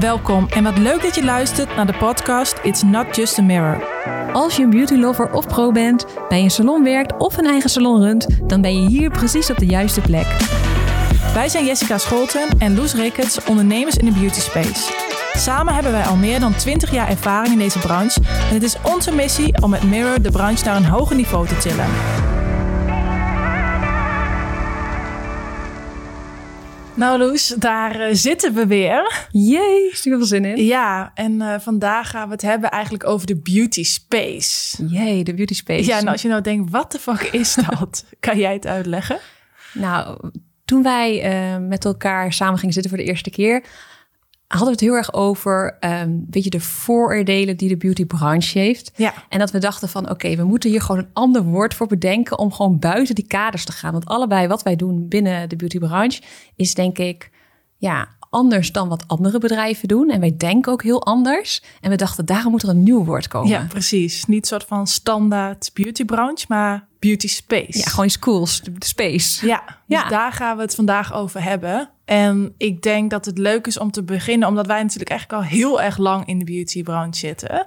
Welkom en wat leuk dat je luistert naar de podcast It's Not Just a Mirror. Als je een beauty lover of pro bent, bij een salon werkt of een eigen salon runt, dan ben je hier precies op de juiste plek. Wij zijn Jessica Scholten en Loes Ricketts, ondernemers in de beauty space. Samen hebben wij al meer dan 20 jaar ervaring in deze branche en het is onze missie om met Mirror de branche naar een hoger niveau te tillen. Nou Loes, daar eh, zitten we weer. Jee, super veel zin in. Ja, en eh, vandaag gaan we het hebben eigenlijk over de beauty space. Jee, de beauty space. Ja, en als je nou denkt, wat de fuck is dat? kan jij het uitleggen? Nou, toen wij eh, met elkaar samen gingen zitten voor de eerste keer, hadden we het heel erg over, um, weet je, de vooroordelen die de beautybranche heeft. Ja. En dat we dachten van, oké, we moeten hier gewoon een ander woord voor bedenken om gewoon buiten die kaders te gaan. Want allebei wat wij doen binnen de beautybranche is denk ik, ja, anders dan wat andere bedrijven doen. En wij denken ook heel anders. En we dachten, daarom moet er een nieuw woord komen. Ja, precies. Niet een soort van standaard beautybranche, maar beauty space. Ja, gewoon schools, de space. Ja, dus Ja. daar gaan we het vandaag over hebben. En ik denk dat het leuk is om te beginnen, omdat wij natuurlijk eigenlijk al heel erg lang in de beautybranche zitten.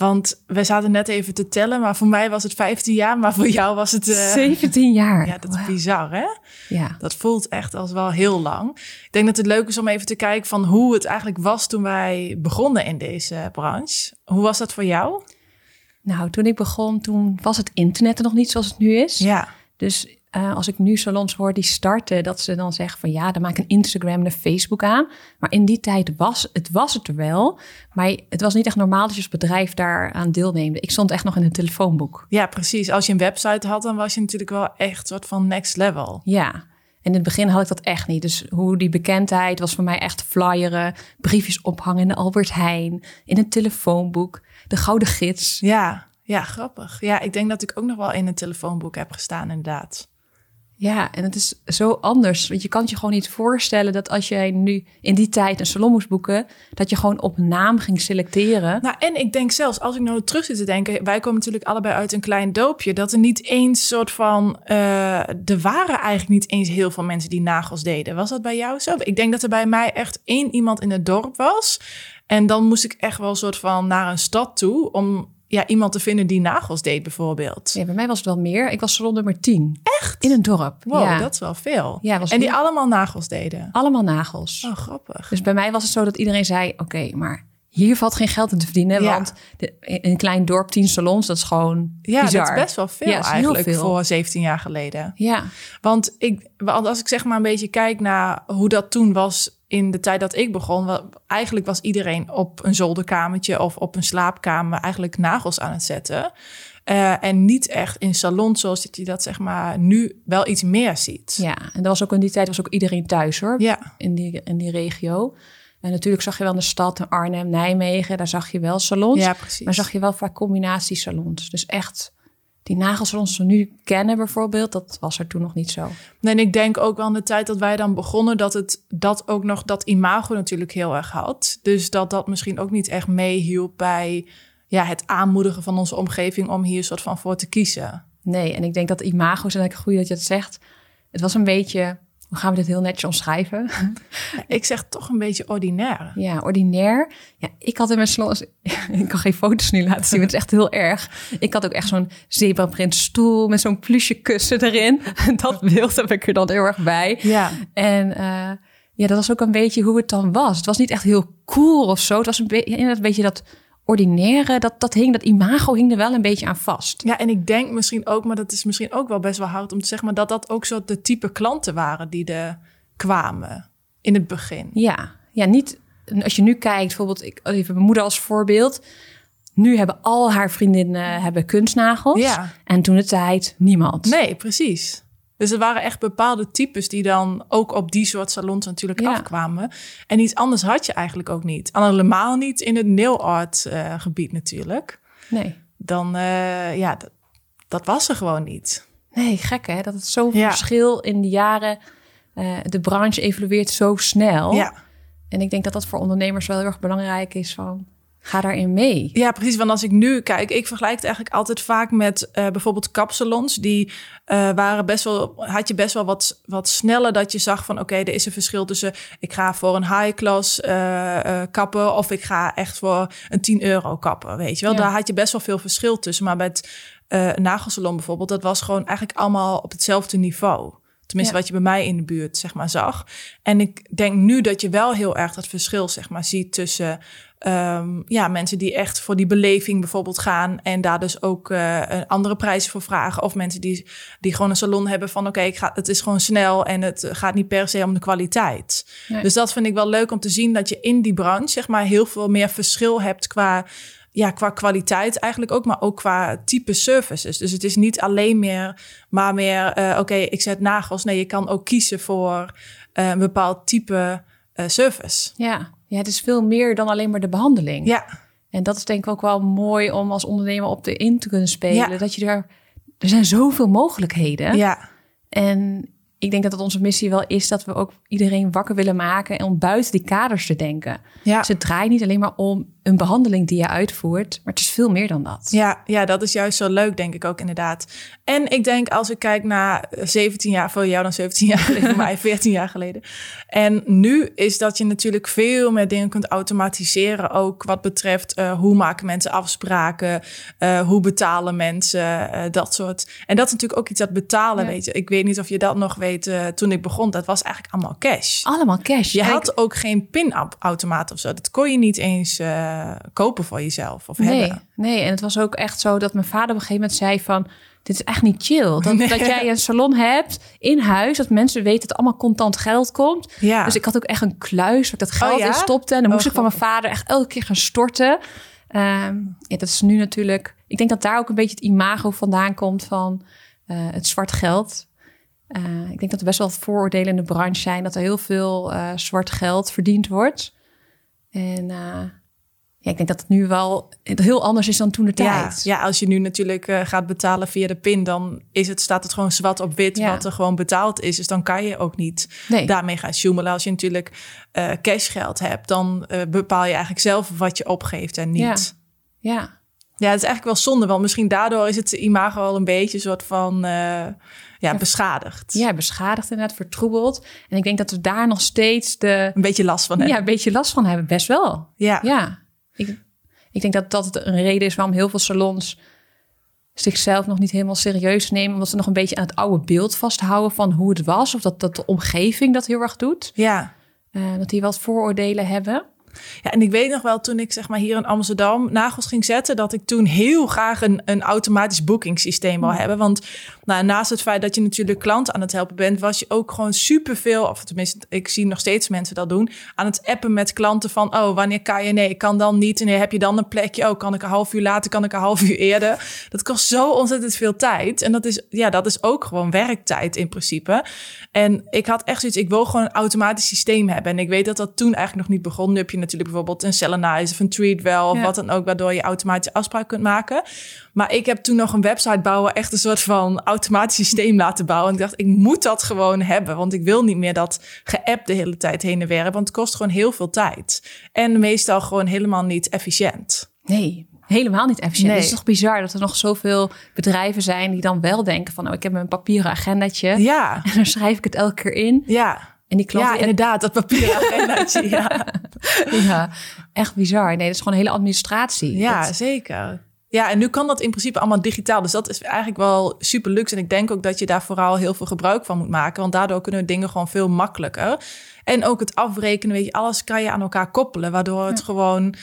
Want we zaten net even te tellen, maar voor mij was het 15 jaar, maar voor jou was het... eh, 17 jaar. ja, dat is bizar, hè? Ja. Dat voelt echt als wel heel lang. Ik denk dat het leuk is om even te kijken van hoe het eigenlijk was toen wij begonnen in deze branche. Hoe was dat voor jou? Nou, toen ik begon, toen was het internet er nog niet zoals het nu is. Ja, Dus eh, als ik nu salons hoor die starten, dat ze dan zeggen van ja, dan maak een Instagram en een Facebook aan. Maar in die tijd was het, was het er wel. Maar het was niet echt normaal dat je als bedrijf daar aan deelneemde. Ik stond echt nog in een telefoonboek. ja, precies. Als je een website had, dan was je natuurlijk wel echt soort van next level. Ja. En in het begin had ik dat echt niet. Dus hoe die bekendheid was voor mij echt flyeren, briefjes ophangen in de Albert Heijn, in een telefoonboek, de gouden gids. Ja, ja, grappig. Ja, ik denk dat ik ook nog wel in een telefoonboek heb gestaan, inderdaad. Ja, en het is zo anders. Want je kan het je gewoon niet voorstellen dat als jij nu in die tijd een salon moest boeken, dat je gewoon op naam ging selecteren. Nou, en ik denk zelfs, als ik nou terug zit te denken, wij komen natuurlijk allebei uit een klein doopje, dat er niet eens soort van, eh er waren eigenlijk niet eens heel veel mensen die nagels deden. Was dat bij jou zo? Ik denk dat er bij mij echt één iemand in het dorp was. En dan moest ik echt wel soort van naar een stad toe om ja, iemand te vinden die nagels deed, bijvoorbeeld. Ja, bij mij was het wel meer. Ik was salon nummer 10. Echt? In een dorp. Wow, ja. dat is wel veel. Ja, was en die allemaal nagels deden. Allemaal nagels. Oh, grappig. Dus bij mij was het zo dat iedereen zei, oké, maar hier valt geen geld in te verdienen. Ja. Want de, een klein dorp, 10 salons, dat is gewoon Ja, bizar. dat is best wel veel Ja, eigenlijk veel. voor 17 jaar geleden. Ja, Want ik, want als ik zeg maar een beetje kijk naar hoe dat toen was in de tijd dat ik begon, eigenlijk was iedereen op een zolderkamertje of op een slaapkamer eigenlijk nagels aan het zetten. Eh, en niet echt in salons zoals dat je dat zeg maar nu wel iets meer ziet. ja, en dat was ook in die tijd was ook iedereen thuis hoor. Ja, in die, in die regio. En natuurlijk zag je wel in de stad, in Arnhem, Nijmegen, daar zag je wel salons. ja precies. Maar zag je wel vaak combinatiesalons. Dus echt, die nagelsalons die we nu kennen bijvoorbeeld, dat was er toen nog niet zo. Nee, en ik denk ook wel in de tijd dat wij dan begonnen, dat het dat ook nog dat imago natuurlijk heel erg had. Dus dat dat misschien ook niet echt meehielp bij ja, het aanmoedigen van onze omgeving om hier soort van voor te kiezen. Nee, en ik denk dat imago is eigenlijk goed dat je het zegt. Het was een beetje, hoe gaan we dit heel netjes omschrijven? Ik zeg toch een beetje ordinair. Ja, ordinair. Ja, ik had in mijn salons, ik kan geen foto's nu laten zien, het is echt heel erg. Ik had ook echt zo'n zebraprint stoel met zo'n plusje kussen erin. Dat beeld heb ik er dan heel erg bij. Ja, En eh, ja, dat was ook een beetje hoe het dan was. Het was niet echt heel cool of zo. Het was een, be- inderdaad een beetje dat ordinaire, dat, dat hing, dat imago hing er wel een beetje aan vast. ja, en ik denk misschien ook, maar dat is misschien ook wel best wel hard om te zeggen, maar dat dat ook zo de type klanten waren die er kwamen in het begin. Ja, ja, niet als je nu kijkt, bijvoorbeeld, ik even mijn moeder als voorbeeld. Nu hebben al haar vriendinnen hebben kunstnagels. Ja. En toen de tijd niemand. Nee, precies. Dus er waren echt bepaalde types die dan ook op die soort salons natuurlijk Ja. afkwamen. En iets anders had je eigenlijk ook niet. En helemaal niet in het nail art eh, gebied natuurlijk. Nee. Dan, eh, ja, dat, dat was er gewoon niet. Nee, gek hè, dat het zoveel Ja. verschil in de jaren. eh, de branche evolueert zo snel. Ja, En ik denk dat dat voor ondernemers wel heel erg belangrijk is van... Ga daarin mee. Ja, precies. Want als ik nu kijk, ik vergelijk het eigenlijk altijd vaak met uh, bijvoorbeeld kapsalons. Die uh, waren best wel, had je best wel wat, wat sneller dat je zag van oké, okay, er is een verschil tussen ik ga voor een high class uh, kappen of ik ga echt voor een 10 euro kappen. Weet je wel, ja. daar had je best wel veel verschil tussen. Maar bij het nagelsalon bijvoorbeeld, dat was gewoon eigenlijk allemaal op hetzelfde niveau. Tenminste, ja. wat je bij mij in de buurt zeg maar zag. En ik denk nu dat je wel heel erg dat verschil zeg maar ziet tussen um, ja, mensen die echt voor die beleving bijvoorbeeld gaan en daar dus ook uh, een andere prijzen voor vragen. Of mensen die, die gewoon een salon hebben van oké, okay, het is gewoon snel en het gaat niet per se om de kwaliteit. Nee. Dus dat vind ik wel leuk om te zien dat je in die branche zeg maar heel veel meer verschil hebt qua ja, qua kwaliteit eigenlijk ook, maar ook qua type services. Dus het is niet alleen meer, maar meer, uh, oké, okay, ik zet nagels. Nee, je kan ook kiezen voor uh, een bepaald type uh, service. Ja. Ja, het is veel meer dan alleen maar de behandeling. Ja. En dat is denk ik ook wel mooi om als ondernemer op de in te kunnen spelen. Ja. Dat je er, er zijn zoveel mogelijkheden. Ja. En ik denk dat het onze missie wel is dat we ook iedereen wakker willen maken en om buiten die kaders te denken. Ja. Dus het draait niet alleen maar om een behandeling die je uitvoert, maar het is veel meer dan dat. Ja, ja, dat is juist zo leuk, denk ik ook inderdaad. En ik denk als ik kijk naar 17 jaar, voor jou dan 17 jaar geleden, mij 14 jaar geleden. En nu is dat je natuurlijk veel meer dingen kunt automatiseren, ook wat betreft uh, hoe maken mensen afspraken, uh, hoe betalen mensen, uh, dat soort. En dat is natuurlijk ook iets dat betalen, ja. weet je. Ik weet niet of je dat nog weet, toen ik begon, dat was eigenlijk allemaal cash. Allemaal cash. Je had ook geen pinautomaat of zo. Dat kon je niet eens kopen voor jezelf of nee, hebben. Nee, en het was ook echt zo dat mijn vader op een gegeven moment zei van... dit is echt niet chill. Dat, nee. dat jij een salon hebt in huis, dat mensen weten dat allemaal contant geld komt. Ja. Dus ik had ook echt een kluis waar dat geld oh, ja? in stopte. En dan moest oh, ik van mijn vader echt elke keer gaan storten. Um, ja, dat is nu natuurlijk... Ik denk dat daar ook een beetje het imago vandaan komt van uh, het zwart geld. Uh, ik denk dat er best wel vooroordelen in de branche zijn... dat er heel veel uh, zwart geld verdiend wordt. En ja, ik denk dat het nu wel heel anders is dan toen de tijd. Ja, ja als je nu natuurlijk uh, gaat betalen via de PIN, dan is het, staat het gewoon zwart op wit ja. wat er gewoon betaald is. Dus dan kan je ook niet nee. daarmee gaan sjoemelen. Als je natuurlijk uh, cashgeld hebt, dan uh, bepaal je eigenlijk zelf wat je opgeeft en niet. Ja. ja. Ja, het is eigenlijk wel zonde, want misschien daardoor is het imago wel een beetje een soort van ja, ja, beschadigd. Ja, beschadigd inderdaad, vertroebeld. En ik denk dat we daar nog steeds de... Een beetje last van hebben. Ja, een beetje last van hebben, best wel. Ja. Ja. Ik, ik denk dat dat een reden is waarom heel veel salons zichzelf nog niet helemaal serieus nemen. Omdat ze nog een beetje aan het oude beeld vasthouden van hoe het was. Of dat, dat de omgeving dat heel erg doet. Ja. Uh, dat die wat vooroordelen hebben. Ja, en ik weet nog wel toen ik zeg maar hier in Amsterdam nagels ging zetten, dat ik toen heel graag een, een automatisch boekingssysteem wil hebben. Want nou, naast het feit dat je natuurlijk klanten aan het helpen bent, was je ook gewoon superveel, of tenminste, ik zie nog steeds mensen dat doen, aan het appen met klanten van, oh, wanneer kan je? Nee, ik kan dan niet. Nee, heb je dan een plekje? Oh, kan ik een half uur later? Kan ik een half uur eerder? Dat kost zo ontzettend veel tijd. En dat is, ja, dat is ook gewoon werktijd in principe. En ik had echt zoiets, ik wil gewoon een automatisch systeem hebben. En ik weet dat dat toen eigenlijk nog niet begon. Nu heb je natuurlijk bijvoorbeeld een Selenize of een Treatwell of ja. wat dan ook, waardoor je automatisch afspraak kunt maken. Maar ik heb toen nog een website bouwen, echt een soort van automatisch systeem laten bouwen. En ik dacht, ik moet dat gewoon hebben, want ik wil niet meer dat geapp de hele tijd heen en weer, want het kost gewoon heel veel tijd. En meestal gewoon helemaal niet efficiënt. Nee, helemaal niet efficiënt. Nee. Het is toch bizar dat er nog zoveel bedrijven zijn die dan wel denken van, oh, ik heb een papieren agendatje. Ja. En dan schrijf ik het elke keer in. Ja. En die klanten... Ja, inderdaad, dat agendatje. ja. ja, echt bizar. Nee, dat is gewoon een hele administratie. Ja, dat... zeker. Ja, en nu kan dat in principe allemaal digitaal. Dus dat is eigenlijk wel super luxe. En ik denk ook dat je daar vooral heel veel gebruik van moet maken. Want daardoor kunnen dingen gewoon veel makkelijker. En ook het afrekenen, weet je, alles kan je aan elkaar koppelen. Waardoor het ja. gewoon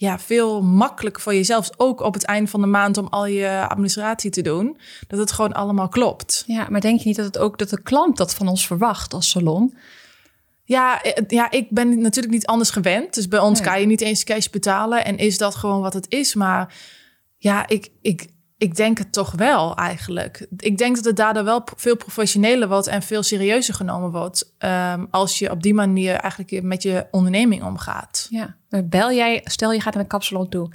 ja, veel makkelijker voor jezelf, ook op het eind van de maand, om al je administratie te doen, dat het gewoon allemaal klopt. Ja, maar denk je niet dat het ook dat de klant dat van ons verwacht als salon? Ja, ja, ik ben natuurlijk niet anders gewend. Dus bij ons nee. kan je niet eens cash betalen. En is dat gewoon wat het is. Maar ja, ik, ik, ik denk het toch wel eigenlijk. Ik denk dat het daardoor wel veel professioneler wordt en veel serieuzer genomen wordt. Um, als je op die manier eigenlijk met je onderneming omgaat. Ja, maar bel jij, stel je gaat naar een kapsalon toe.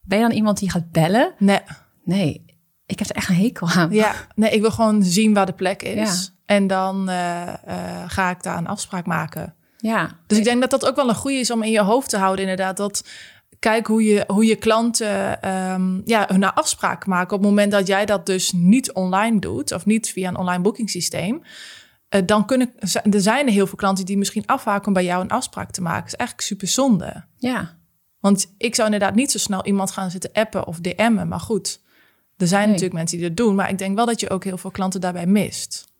Ben je dan iemand die gaat bellen? Nee. Nee, ik heb er echt een hekel aan. Ja, nee, ik wil gewoon zien waar de plek is. Ja. En dan uh, uh, ga ik daar een afspraak maken. Ja. Dus ik denk dat dat ook wel een goede is om in je hoofd te houden, inderdaad. Dat kijk hoe je, hoe je klanten ehm, ja, hun afspraken maken. Op het moment dat jij dat dus niet online doet, of niet via een online boekingssysteem, uh, dan kunnen er zijn er heel veel klanten die misschien afhaken om bij jou een afspraak te maken. Dat is eigenlijk super zonde. Ja. Want ik zou inderdaad niet zo snel iemand gaan zitten appen of DM'en. Maar goed, er zijn natuurlijk mensen die dat doen. Maar ik denk wel dat je ook heel veel klanten daarbij mist.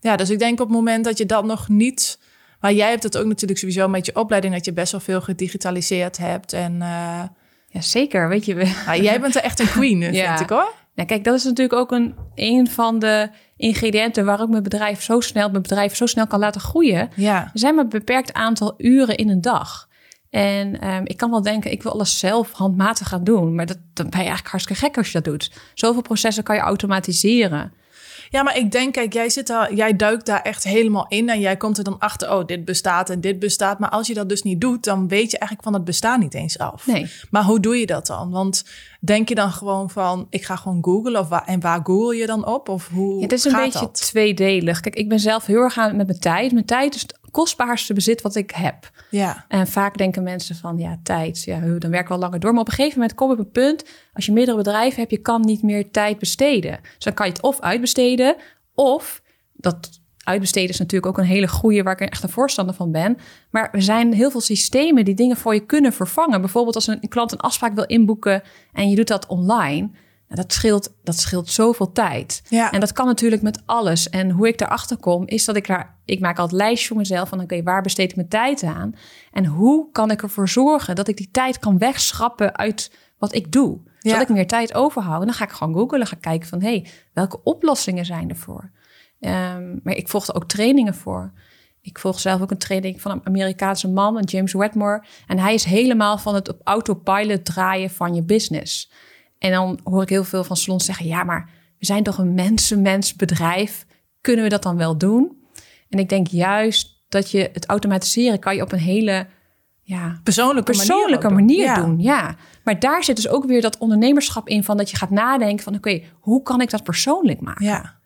Ja, dus ik denk op het moment dat je dat nog niet maar jij hebt het ook natuurlijk sowieso met je opleiding dat je best wel veel gedigitaliseerd hebt. En, uh, ja, zeker. Weet je, nou, jij bent er echt een queen, ja. vind ik hoor. Nou, kijk, dat is natuurlijk ook een, een van de ingrediënten waar ik mijn bedrijf zo snel, mijn bedrijf zo snel kan laten groeien. Ja. Er zijn maar een beperkt aantal uren in een dag. En um, ik kan wel denken, ik wil alles zelf handmatig gaan doen. Maar dat, dan ben je eigenlijk hartstikke gek als je dat doet. Zoveel processen kan je automatiseren. Ja, maar ik denk, kijk, jij, zit daar, jij duikt daar echt helemaal in en jij komt er dan achter, oh, dit bestaat en dit bestaat. Maar als je dat dus niet doet, dan weet je eigenlijk van het bestaan niet eens af. Nee. Maar hoe doe je dat dan? Want denk je dan gewoon van, ik ga gewoon googlen of waar, en waar google je dan op? Of hoe ja, Het is een beetje tweedelig. Kijk, ik ben zelf heel erg aan met mijn tijd. Mijn tijd is kostbaarste bezit wat ik heb. Ja. En vaak denken mensen van, ja, tijd, ja, dan werk ik wel langer door. Maar op een gegeven moment kom je op een punt, als je meerdere bedrijven hebt, je kan niet meer tijd besteden. Dus dan kan je het of uitbesteden, of dat uitbesteden is natuurlijk ook een hele goede waar ik echt een voorstander van ben. Maar er zijn heel veel systemen die dingen voor je kunnen vervangen. Bijvoorbeeld als een klant een afspraak wil inboeken en je doet dat online. Nou, dat, scheelt, dat scheelt zoveel tijd. Ja. En dat kan natuurlijk met alles. En hoe ik daarachter kom, is dat ik daar... Ik maak altijd lijstjes voor mezelf van... oké, waar besteed ik mijn tijd aan? En hoe kan ik ervoor zorgen dat ik die tijd kan wegschrappen uit wat ik doe? Zodat ik meer tijd overhoud. En dan ga ik gewoon googlen, ga kijken van... hé, hey, welke oplossingen zijn er voor? Um, maar ik volgde ook trainingen voor. Ik volg zelf ook een training van een Amerikaanse man, James Wedmore. En hij is helemaal van het op autopilot draaien van je business. En dan hoor ik heel veel van salons zeggen: ja, maar we zijn toch een mensenmens bedrijf. Kunnen we dat dan wel doen? En ik denk juist dat je het automatiseren kan je op een hele ja, persoonlijke, persoonlijke manier, manier doen. Ja. Maar daar zit dus ook weer dat ondernemerschap in van dat je gaat nadenken van oké, hoe kan ik dat persoonlijk maken? Ja.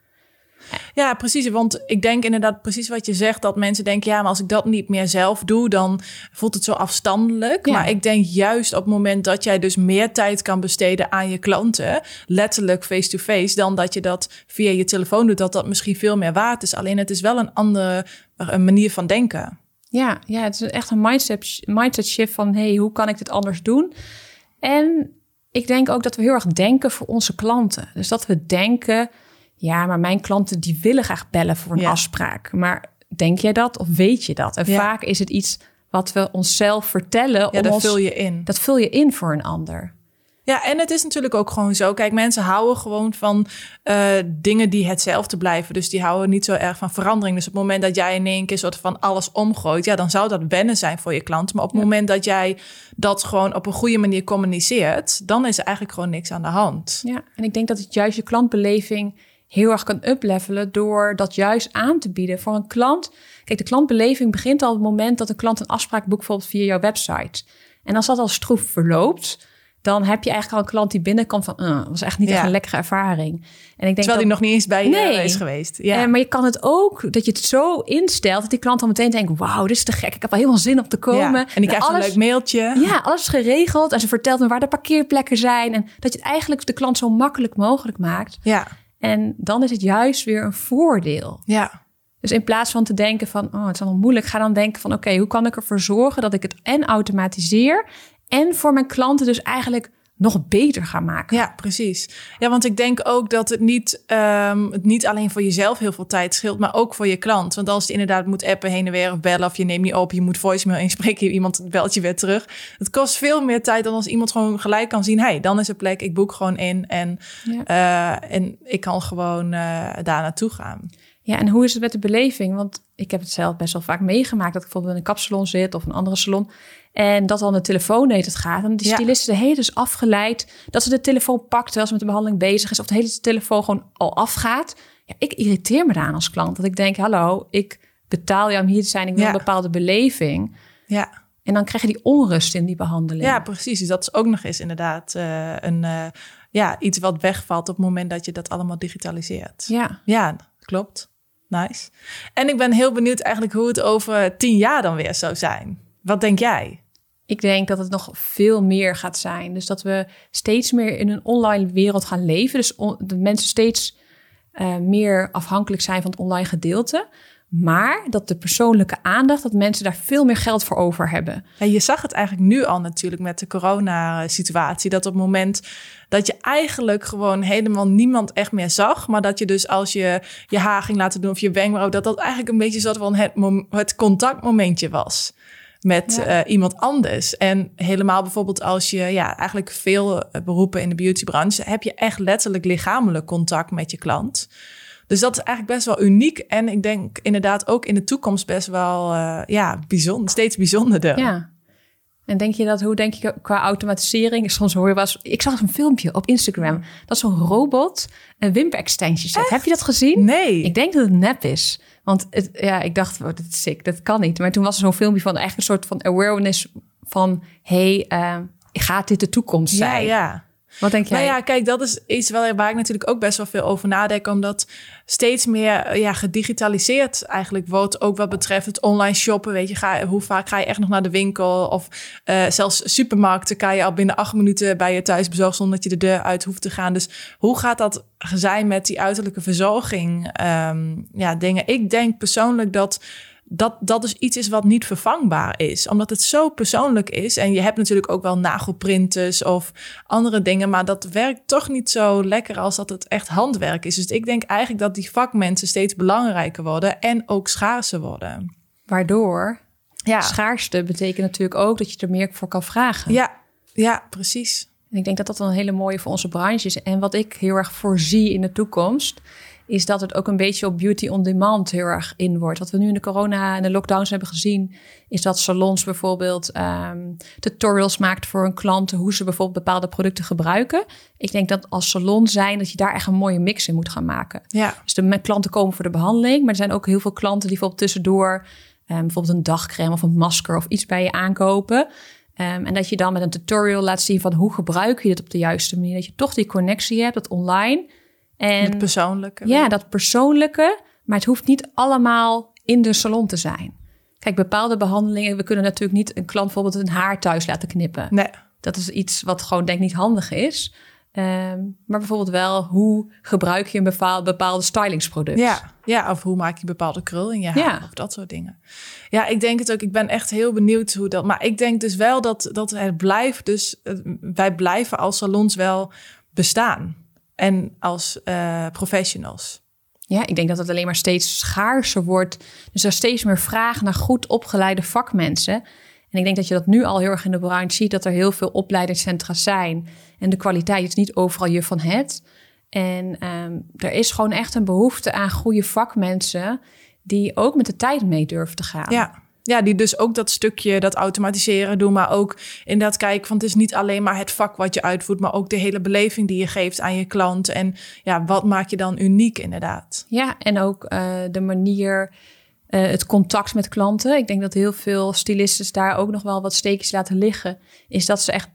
Ja, precies. Want ik denk inderdaad precies wat je zegt. Dat mensen denken, ja, maar als ik dat niet meer zelf doe, dan voelt het zo afstandelijk. Maar ik denk juist op het moment dat jij dus meer tijd kan besteden aan je klanten, letterlijk face-to-face, dan dat je dat via je telefoon doet, dat dat misschien veel meer waard is. Alleen het is wel een andere een manier van denken. Ja, ja, het is echt een mindset, mindset shift van, hey, hoe kan ik dit anders doen? En ik denk ook dat we heel erg denken voor onze klanten. Dus dat we denken ja, maar mijn klanten die willen graag bellen voor een afspraak. Maar denk jij dat of weet je dat? En vaak is het iets wat we onszelf vertellen. Ja, dat vul je in. Dat vul je in voor een ander. Ja, en het is natuurlijk ook gewoon zo. Kijk, mensen houden gewoon van uh, dingen die hetzelfde blijven. Dus die houden niet zo erg van verandering. Dus op het moment dat jij in één keer soort van alles omgooit, ja, dan zou dat wennen zijn voor je klant. Maar op het moment dat jij dat gewoon op een goede manier communiceert, dan is er eigenlijk gewoon niks aan de hand. Ja, en ik denk dat het juist je klantbeleving heel erg kan uplevelen door dat juist aan te bieden voor een klant. Kijk, de klantbeleving begint al op het moment dat een klant een afspraak boekt, bijvoorbeeld via jouw website. En als dat al stroef verloopt, dan heb je eigenlijk al een klant die binnenkomt van, uh, was echt niet echt een lekkere ervaring. En ik denk Terwijl die nog niet eens bij je is geweest. Ja. Uh, maar je kan het ook, dat je het zo instelt, dat die klant dan meteen denkt, wauw, dit is te gek. Ik heb wel helemaal zin om te komen. Ja. En die krijgt alles, een leuk mailtje. Ja, alles is geregeld. En ze vertelt me waar de parkeerplekken zijn. En dat je het eigenlijk de klant zo makkelijk mogelijk maakt. Ja. En dan is het juist weer een voordeel. Ja. Dus in plaats van te denken van, oh, het is allemaal moeilijk, ga dan denken van, oké, hoe kan ik ervoor zorgen dat ik het en automatiseer en voor mijn klanten dus eigenlijk nog beter gaan maken. Ja, precies. Ja, want ik denk ook dat het niet, um, het niet alleen voor jezelf heel veel tijd scheelt, maar ook voor je klant. Want als je inderdaad moet appen heen en weer of bellen of je neemt niet op, je moet voicemail inspreken, iemand belt je weer terug. Het kost veel meer tijd dan als iemand gewoon gelijk kan zien, hey, dan is er plek, ik boek gewoon in en, ja. uh, en ik kan gewoon uh, daar naartoe gaan. Ja, en hoe is het met de beleving? Want ik heb het zelf best wel vaak meegemaakt dat ik bijvoorbeeld in een kapsalon zit of een andere salon. En dat dan de telefoon heet het gaat. En die stylist de hele dus afgeleid. Dat ze de telefoon pakt terwijl ze met de behandeling bezig is. Of de hele telefoon gewoon al afgaat. Ja, ik irriteer me daar als klant. Dat ik denk, hallo, ik betaal jou om hier te zijn. Ik wil een bepaalde beleving. Ja. En dan krijg je die onrust in die behandeling. Ja, precies. Dus dat is ook nog eens inderdaad uh, een, uh, ja, iets wat wegvalt op het moment dat je dat allemaal digitaliseert. Ja. Ja, klopt. Nice. En ik ben heel benieuwd eigenlijk hoe het over tien jaar dan weer zou zijn. Wat denk jij? Ik denk dat het nog veel meer gaat zijn. Dus dat we steeds meer in een online wereld gaan leven. Dus dat mensen steeds uh, meer afhankelijk zijn van het online gedeelte. Maar dat de persoonlijke aandacht, dat mensen daar veel meer geld voor over hebben. Ja, je zag het eigenlijk nu al natuurlijk met de coronasituatie. Dat op het moment dat je eigenlijk gewoon helemaal niemand echt meer zag. Maar dat je dus als je je haar ging laten doen of je wenkbrauw, dat dat eigenlijk een beetje soort van het, het contactmomentje was met ja. uh, iemand anders. En helemaal bijvoorbeeld als je ja, eigenlijk veel beroepen in de beautybranche, heb je echt letterlijk lichamelijk contact met je klant. Dus dat is eigenlijk best wel uniek. En ik denk inderdaad ook in de toekomst best wel uh, ja, bijzonder, steeds bijzonderder. Ja. En denk je dat, hoe denk je qua automatisering? Soms hoor je was. Ik zag een filmpje op Instagram. Dat zo'n robot een wimper extension zet. Heb je dat gezien? Nee. Ik denk dat het nep is. Want het, ja, ik dacht, oh, dat is sick, dat kan niet. Maar toen was er zo'n filmpje van eigenlijk een soort van awareness van... hey, uh, gaat dit de toekomst zijn? Ja, ja. Wat denk jij? Nou ja, kijk, dat is iets wel, waar ik natuurlijk ook best wel veel over nadenk. Omdat steeds meer ja, gedigitaliseerd eigenlijk wordt. Ook wat betreft het online shoppen. Weet je, ga, hoe vaak ga je echt nog naar de winkel? Of uh, zelfs supermarkten kan je al binnen acht minuten bij je thuis bezorgen... zonder dat je de deur uit hoeft te gaan. Dus hoe gaat dat zijn met die uiterlijke verzorging? Um, ja, dingen. Ik denk persoonlijk dat dat dat dus iets is wat niet vervangbaar is. Omdat het zo persoonlijk is. En je hebt natuurlijk ook wel nagelprinters of andere dingen. Maar dat werkt toch niet zo lekker als dat het echt handwerk is. Dus ik denk eigenlijk dat die vakmensen steeds belangrijker worden. En ook schaarser worden. Waardoor ja. schaarste betekent natuurlijk ook dat je er meer voor kan vragen. Ja, ja precies. En ik denk dat dat een hele mooie voor onze branche is. En wat ik heel erg voorzie in de toekomst is dat het ook een beetje op beauty on demand heel erg in wordt. Wat we nu in de corona en de lockdowns hebben gezien, is dat salons bijvoorbeeld um, tutorials maakt voor hun klanten hoe ze bijvoorbeeld bepaalde producten gebruiken. Ik denk dat als salon zijn, dat je daar echt een mooie mix in moet gaan maken. Ja. Dus de klanten komen voor de behandeling, maar er zijn ook heel veel klanten die bijvoorbeeld tussendoor um, bijvoorbeeld een dagcreme of een masker of iets bij je aankopen. Um, en dat je dan met een tutorial laat zien van hoe gebruik je dit op de juiste manier. Dat je toch die connectie hebt, dat online. En, het persoonlijke. Ja, dat persoonlijke. Maar het hoeft niet allemaal in de salon te zijn. Kijk, bepaalde behandelingen, we kunnen natuurlijk niet een klant bijvoorbeeld een haar thuis laten knippen. Nee. Dat is iets wat gewoon denk ik niet handig is. Um, maar bijvoorbeeld wel, hoe gebruik je een bepaald, bepaalde stylingsproduct? Ja, ja, of hoe maak je bepaalde krul in je haar ja. of dat soort dingen. Ja, ik denk het ook. Ik ben echt heel benieuwd hoe dat... Maar ik denk dus wel dat, dat het blijft dus... Wij blijven als salons wel bestaan en als uh, professionals. Ja, ik denk dat het alleen maar steeds schaarser wordt. Dus er steeds meer vraag naar goed opgeleide vakmensen. En ik denk dat je dat nu al heel erg in de branche ziet, dat er heel veel opleidingscentra zijn. En de kwaliteit is niet overal je van het. En um, er is gewoon echt een behoefte aan goede vakmensen die ook met de tijd mee durven te gaan. Ja, ja, die dus ook dat stukje, dat automatiseren doen, maar ook inderdaad kijken van het is niet alleen maar het vak wat je uitvoert, maar ook de hele beleving die je geeft aan je klant. En ja, wat maak je dan uniek inderdaad? Ja, en ook uh, de manier, uh, het contact met klanten. Ik denk dat heel veel stylisten daar ook nog wel wat steekjes laten liggen. Is dat ze echt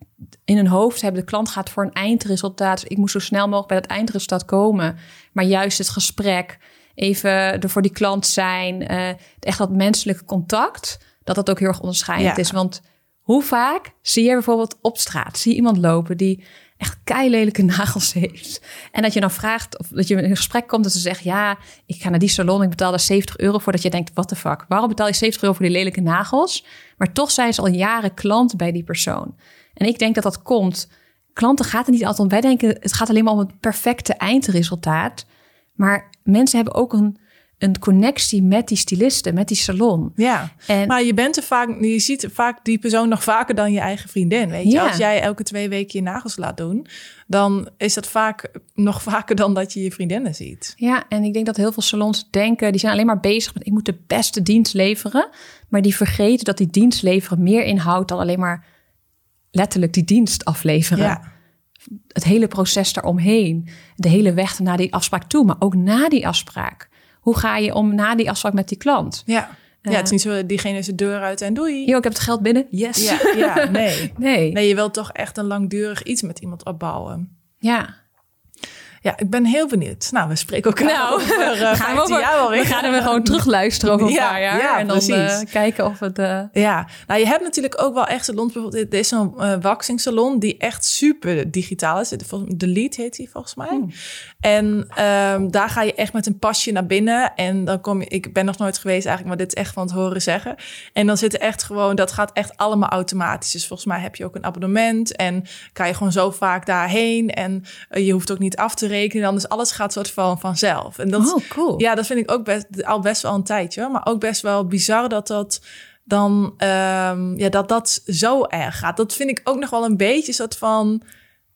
in hun hoofd hebben, de klant gaat voor een eindresultaat. Ik moet zo snel mogelijk bij dat eindresultaat komen. Maar juist het gesprek, even er voor die klant zijn. Uh, echt dat menselijke contact, dat dat ook heel erg onderscheidend is. Want hoe vaak zie je bijvoorbeeld op straat, zie je iemand lopen die echt keilelijke nagels heeft. En dat je dan vraagt, of dat je in een gesprek komt dat ze zegt, ja, ik ga naar die salon, ik betaal daar 70 euro voor. Dat je denkt, what the fuck, waarom betaal je 70 euro voor die lelijke nagels? Maar toch zijn ze al jaren klant bij die persoon. En ik denk dat dat komt. Klanten gaat het niet altijd om. Wij denken, het gaat alleen maar om het perfecte eindresultaat. Maar mensen hebben ook een, een connectie met die stylisten, met die salon. Ja, en, maar je bent er vaak, je ziet vaak die persoon nog vaker dan je eigen vriendin. Weet je, ja. als jij elke twee weken je nagels laat doen, dan is dat vaak nog vaker dan dat je je vriendinnen ziet. Ja, en ik denk dat heel veel salons denken, die zijn alleen maar bezig met ik moet de beste dienst leveren, maar die vergeten dat die dienst leveren meer inhoudt dan alleen maar letterlijk die dienst afleveren. Ja het hele proces daaromheen. De hele weg naar die afspraak toe, maar ook na die afspraak. Hoe ga je om na die afspraak met die klant? Ja. Ja, het is niet zo, diegene is de deur uit en doei. Jo, ik heb het geld binnen. Yes. Ja, ja nee. nee. Nee, je wilt toch echt een langdurig iets met iemand opbouwen. Ja. Ja, ik ben heel benieuwd. Nou, we spreken elkaar Nou, over uh, we gaan, 15 over, jaar we gaan er gewoon terugluisteren over een Ja, paar jaar. ja, en dan eh, precies. kijken of het... eh, Ja, nou je hebt natuurlijk ook wel echt salons. Bijvoorbeeld, dit is zo'n eh waxing salon die echt super digitaal is. Volgens- De Lead heet die volgens mij. Hmm. En ehm, daar ga je echt met een pasje naar binnen. En dan kom je, ik ben nog nooit geweest eigenlijk, maar dit is echt van het horen zeggen. En dan zit er echt gewoon, dat gaat echt allemaal automatisch. Dus volgens mij heb je ook een abonnement en kan je gewoon zo vaak daarheen. En eh, je hoeft ook niet af te rekenen. Dan is alles gaat soort van vanzelf. En dat, Oh, cool. ja, dat vind ik ook best, al best wel een tijdje. Maar ook best wel bizar dat dat dan ehm, ja, dat dat zo erg gaat. Dat vind ik ook nog wel een beetje soort van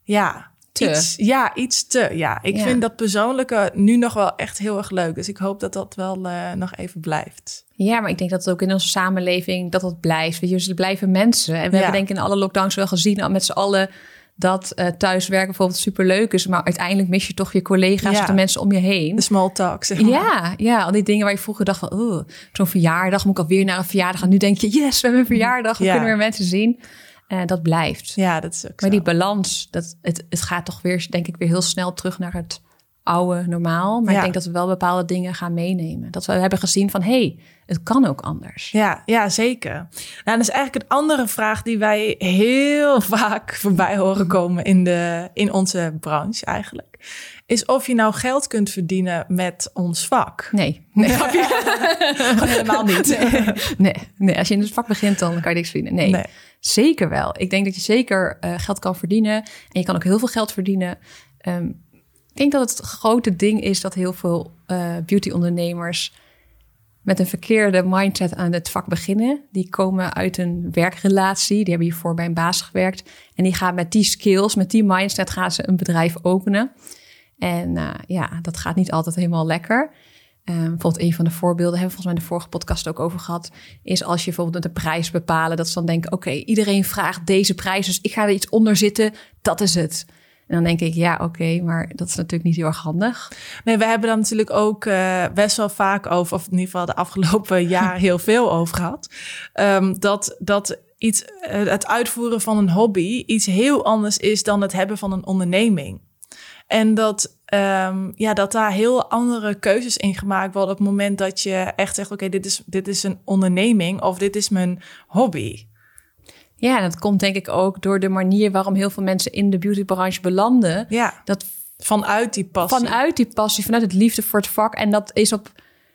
ja. Te. Iets, ja, iets te. Ja, ik Ja. vind dat persoonlijke nu nog wel echt heel erg leuk. Dus ik hoop dat dat wel eh, nog even blijft. Ja, maar ik denk dat het ook in onze samenleving dat dat blijft. Weet je, dus er blijven mensen. En we Ja. hebben denk ik in alle lockdowns wel gezien al met z'n allen dat eh, thuiswerken bijvoorbeeld superleuk is. Maar uiteindelijk mis je toch je collega's Ja. of de mensen om je heen. De small talk, zeg maar. Ja, ja, al die dingen waar je vroeger dacht van, oh, zo'n verjaardag, moet ik alweer naar een verjaardag gaan. Nu denk je, yes, we hebben een verjaardag, we Ja. kunnen weer mensen zien. En dat blijft. Ja, dat is ook Maar zo. die balans, dat, het, het gaat toch weer, denk ik, weer heel snel terug naar het oude normaal. Maar Ja. ik denk dat we wel bepaalde dingen gaan meenemen. Dat we hebben gezien van, hé, hey, het kan ook anders. Ja, ja, zeker. Nou, dat is eigenlijk een andere vraag die wij heel vaak voorbij horen komen in, de, in onze branche eigenlijk. Is of je nou geld kunt verdienen met ons vak. Nee, nee, helemaal niet. nee, nee, als je in het vak begint, dan kan je niks verdienen. Nee, Nee. zeker wel. Ik denk dat je zeker eh, geld kan verdienen. En je kan ook heel veel geld verdienen. Ehm, denk dat het grote ding is dat heel veel eh beauty-ondernemers met een verkeerde mindset aan het vak beginnen. Die komen uit een werkrelatie, die hebben hiervoor bij een baas gewerkt. En die gaan met die skills, met die mindset, gaan ze een bedrijf openen. En eh, ja, dat gaat niet altijd helemaal lekker. Ehm, bijvoorbeeld een van de voorbeelden, hebben we volgens mij in de vorige podcast ook over gehad, is als je bijvoorbeeld de prijs bepalen, dat ze dan denken, oké, iedereen vraagt deze prijs, dus ik ga er iets onder zitten, dat is het. En dan denk ik, ja, oké, maar dat is natuurlijk niet heel erg handig. Nee, we hebben daar natuurlijk ook eh, best wel vaak over, of in ieder geval de afgelopen jaar heel veel over gehad. Ehm, dat, dat iets, eh, het uitvoeren van een hobby iets heel anders is dan het hebben van een onderneming. En dat, ehm, ja, dat daar heel andere keuzes in gemaakt worden op het moment dat je echt zegt: Oké, dit, is, dit is een onderneming of dit is mijn hobby. Ja, en dat komt denk ik ook door de manier waarom heel veel mensen in de beautybranche belanden. Ja, Dat vanuit die passie. vanuit die passie, vanuit het liefde voor het vak. En dat is op,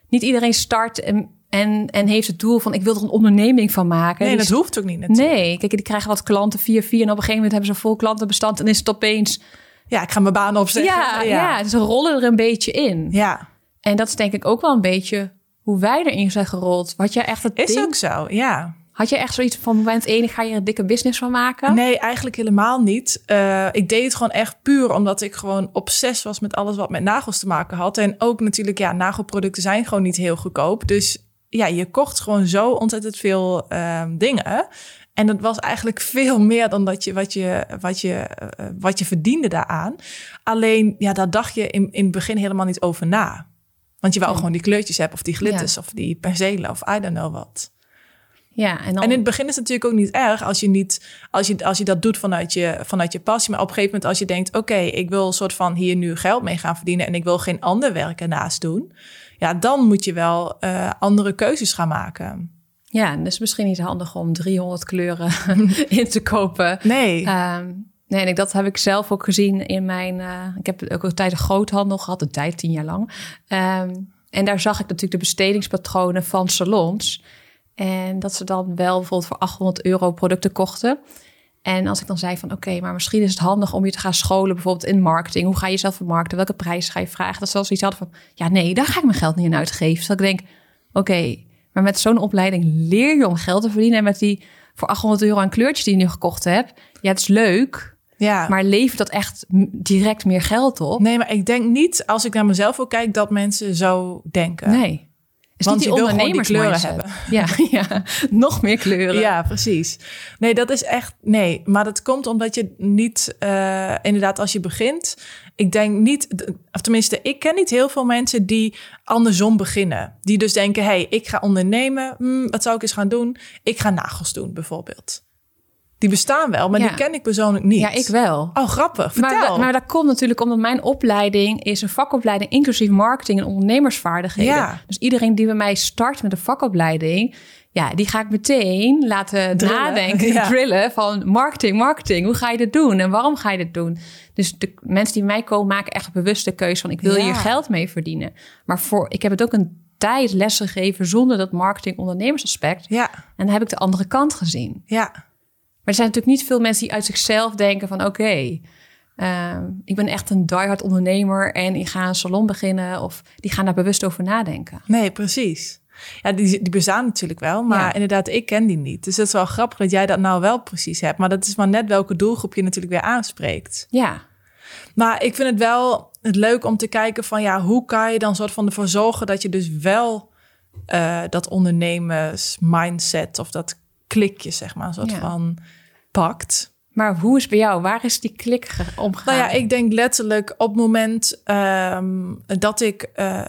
niet iedereen start en, en, en heeft het doel van ik wil er een onderneming van maken. nee, dat hoeft ook niet natuurlijk. Nee, kijk, die krijgen wat klanten, vier, vier. En op een gegeven moment hebben ze een vol klantenbestand. En is het opeens... Ja, ik ga mijn baan opzeggen. Ja, ja. ze rollen er een beetje in. ja. En dat is denk ik ook wel een beetje hoe wij erin zijn gerold. Had jij echt het Is ding? ook zo, ja. Had je echt zoiets van moment één, ga hier een dikke business van maken? Nee, eigenlijk helemaal niet. Eh, ik deed het gewoon echt puur omdat ik gewoon obsessief was met alles wat met nagels te maken had. En ook natuurlijk, ja, nagelproducten zijn gewoon niet heel goedkoop. Dus ja, je kocht gewoon zo ontzettend veel ehm, dingen. En dat was eigenlijk veel meer dan dat je, wat, je, wat, je, eh, wat je verdiende daaraan. Alleen, ja, daar dacht je in, in het begin helemaal niet over na. Want je wou gewoon die kleurtjes hebben, of die glitters, of die penselen, of I don't know wat. Ja, en dan... En in het begin is het natuurlijk ook niet erg als je, niet, als je, als je dat doet vanuit je, vanuit je passie. Maar op een gegeven moment als je denkt, oké, ik wil een soort van hier nu geld mee gaan verdienen en ik wil geen ander werk ernaast doen. Ja, dan moet je wel eh, andere keuzes gaan maken. Ja, en het is misschien niet handig om 300 kleuren in te kopen. Nee, Ehm, nee, en ik- dat heb ik zelf ook gezien in mijn. eh, ik heb ook een tijd een groothandel gehad, een tijd, tien jaar lang. Ehm, en daar zag ik natuurlijk de bestedingspatronen van salons. En dat ze dan wel bijvoorbeeld voor 800 euro producten kochten. En als ik dan zei van oké, maar misschien is het handig om je te gaan scholen, bijvoorbeeld in marketing. Hoe ga je jezelf vermarkten? Welke prijs ga je vragen? Dat ze zelfs iets hadden van ja, nee, daar ga ik mijn geld niet in uitgeven. Dus dat ik denk, oké, maar met zo'n opleiding leer je om geld te verdienen. En met die voor 800 euro aan kleurtjes die je nu gekocht hebt. Ja, het is leuk, ja. maar levert dat echt direct meer geld op? nee, maar ik denk niet, als ik naar mezelf ook kijk, dat mensen zo denken. Nee. Want niet die ondernemers kleuren mindset. Ja, ja, nog meer kleuren. Ja, precies. Nee, dat is echt. Nee, maar dat komt omdat je niet. eh, inderdaad, als je begint. Ik denk niet. Of tenminste, ik ken niet heel veel mensen die andersom beginnen. Die dus denken: hé, hey, ik ga ondernemen. Hmm, wat zou ik eens gaan doen? Ik ga nagels doen, bijvoorbeeld. Die bestaan wel, maar Ja. die ken ik persoonlijk niet. Ja, ik wel. Oh, grappig. Vertel. Maar, dat- maar dat komt natuurlijk omdat mijn opleiding is een vakopleiding inclusief marketing en ondernemersvaardigheden. Ja. Dus iedereen die bij mij start met een vakopleiding, ja, die ga ik meteen laten Drillen. nadenken, Ja. drillen van marketing, marketing. Hoe ga je dit doen en waarom ga je dit doen? Dus de mensen die bij mij komen maken echt bewust de keuze van ik wil hier geld mee verdienen. Maar voor ik heb het ook een tijd lessen gegeven zonder dat marketing ondernemersaspect. Ja, En dan heb ik de andere kant gezien. ja. Maar er zijn natuurlijk niet veel mensen die uit zichzelf denken van oké, ehm, ik ben echt een diehard ondernemer en ik ga een salon beginnen of die gaan daar bewust over nadenken. Nee, precies. Ja, die, die bestaan natuurlijk wel, maar Ja. inderdaad, ik ken die niet. Dus dat is wel grappig dat jij dat nou wel precies hebt. Maar dat is maar net welke doelgroep je natuurlijk weer aanspreekt. Ja, Maar ik vind het wel het leuk om te kijken van ja, hoe kan je dan soort van ervoor zorgen dat je dus wel eh, dat ondernemers mindset of dat klikje zeg maar een soort Ja. van pakt. maar hoe is bij jou? Waar is die klik ge- omgegaan? Nou ja, ik denk letterlijk op het moment ehm, dat ik. eh,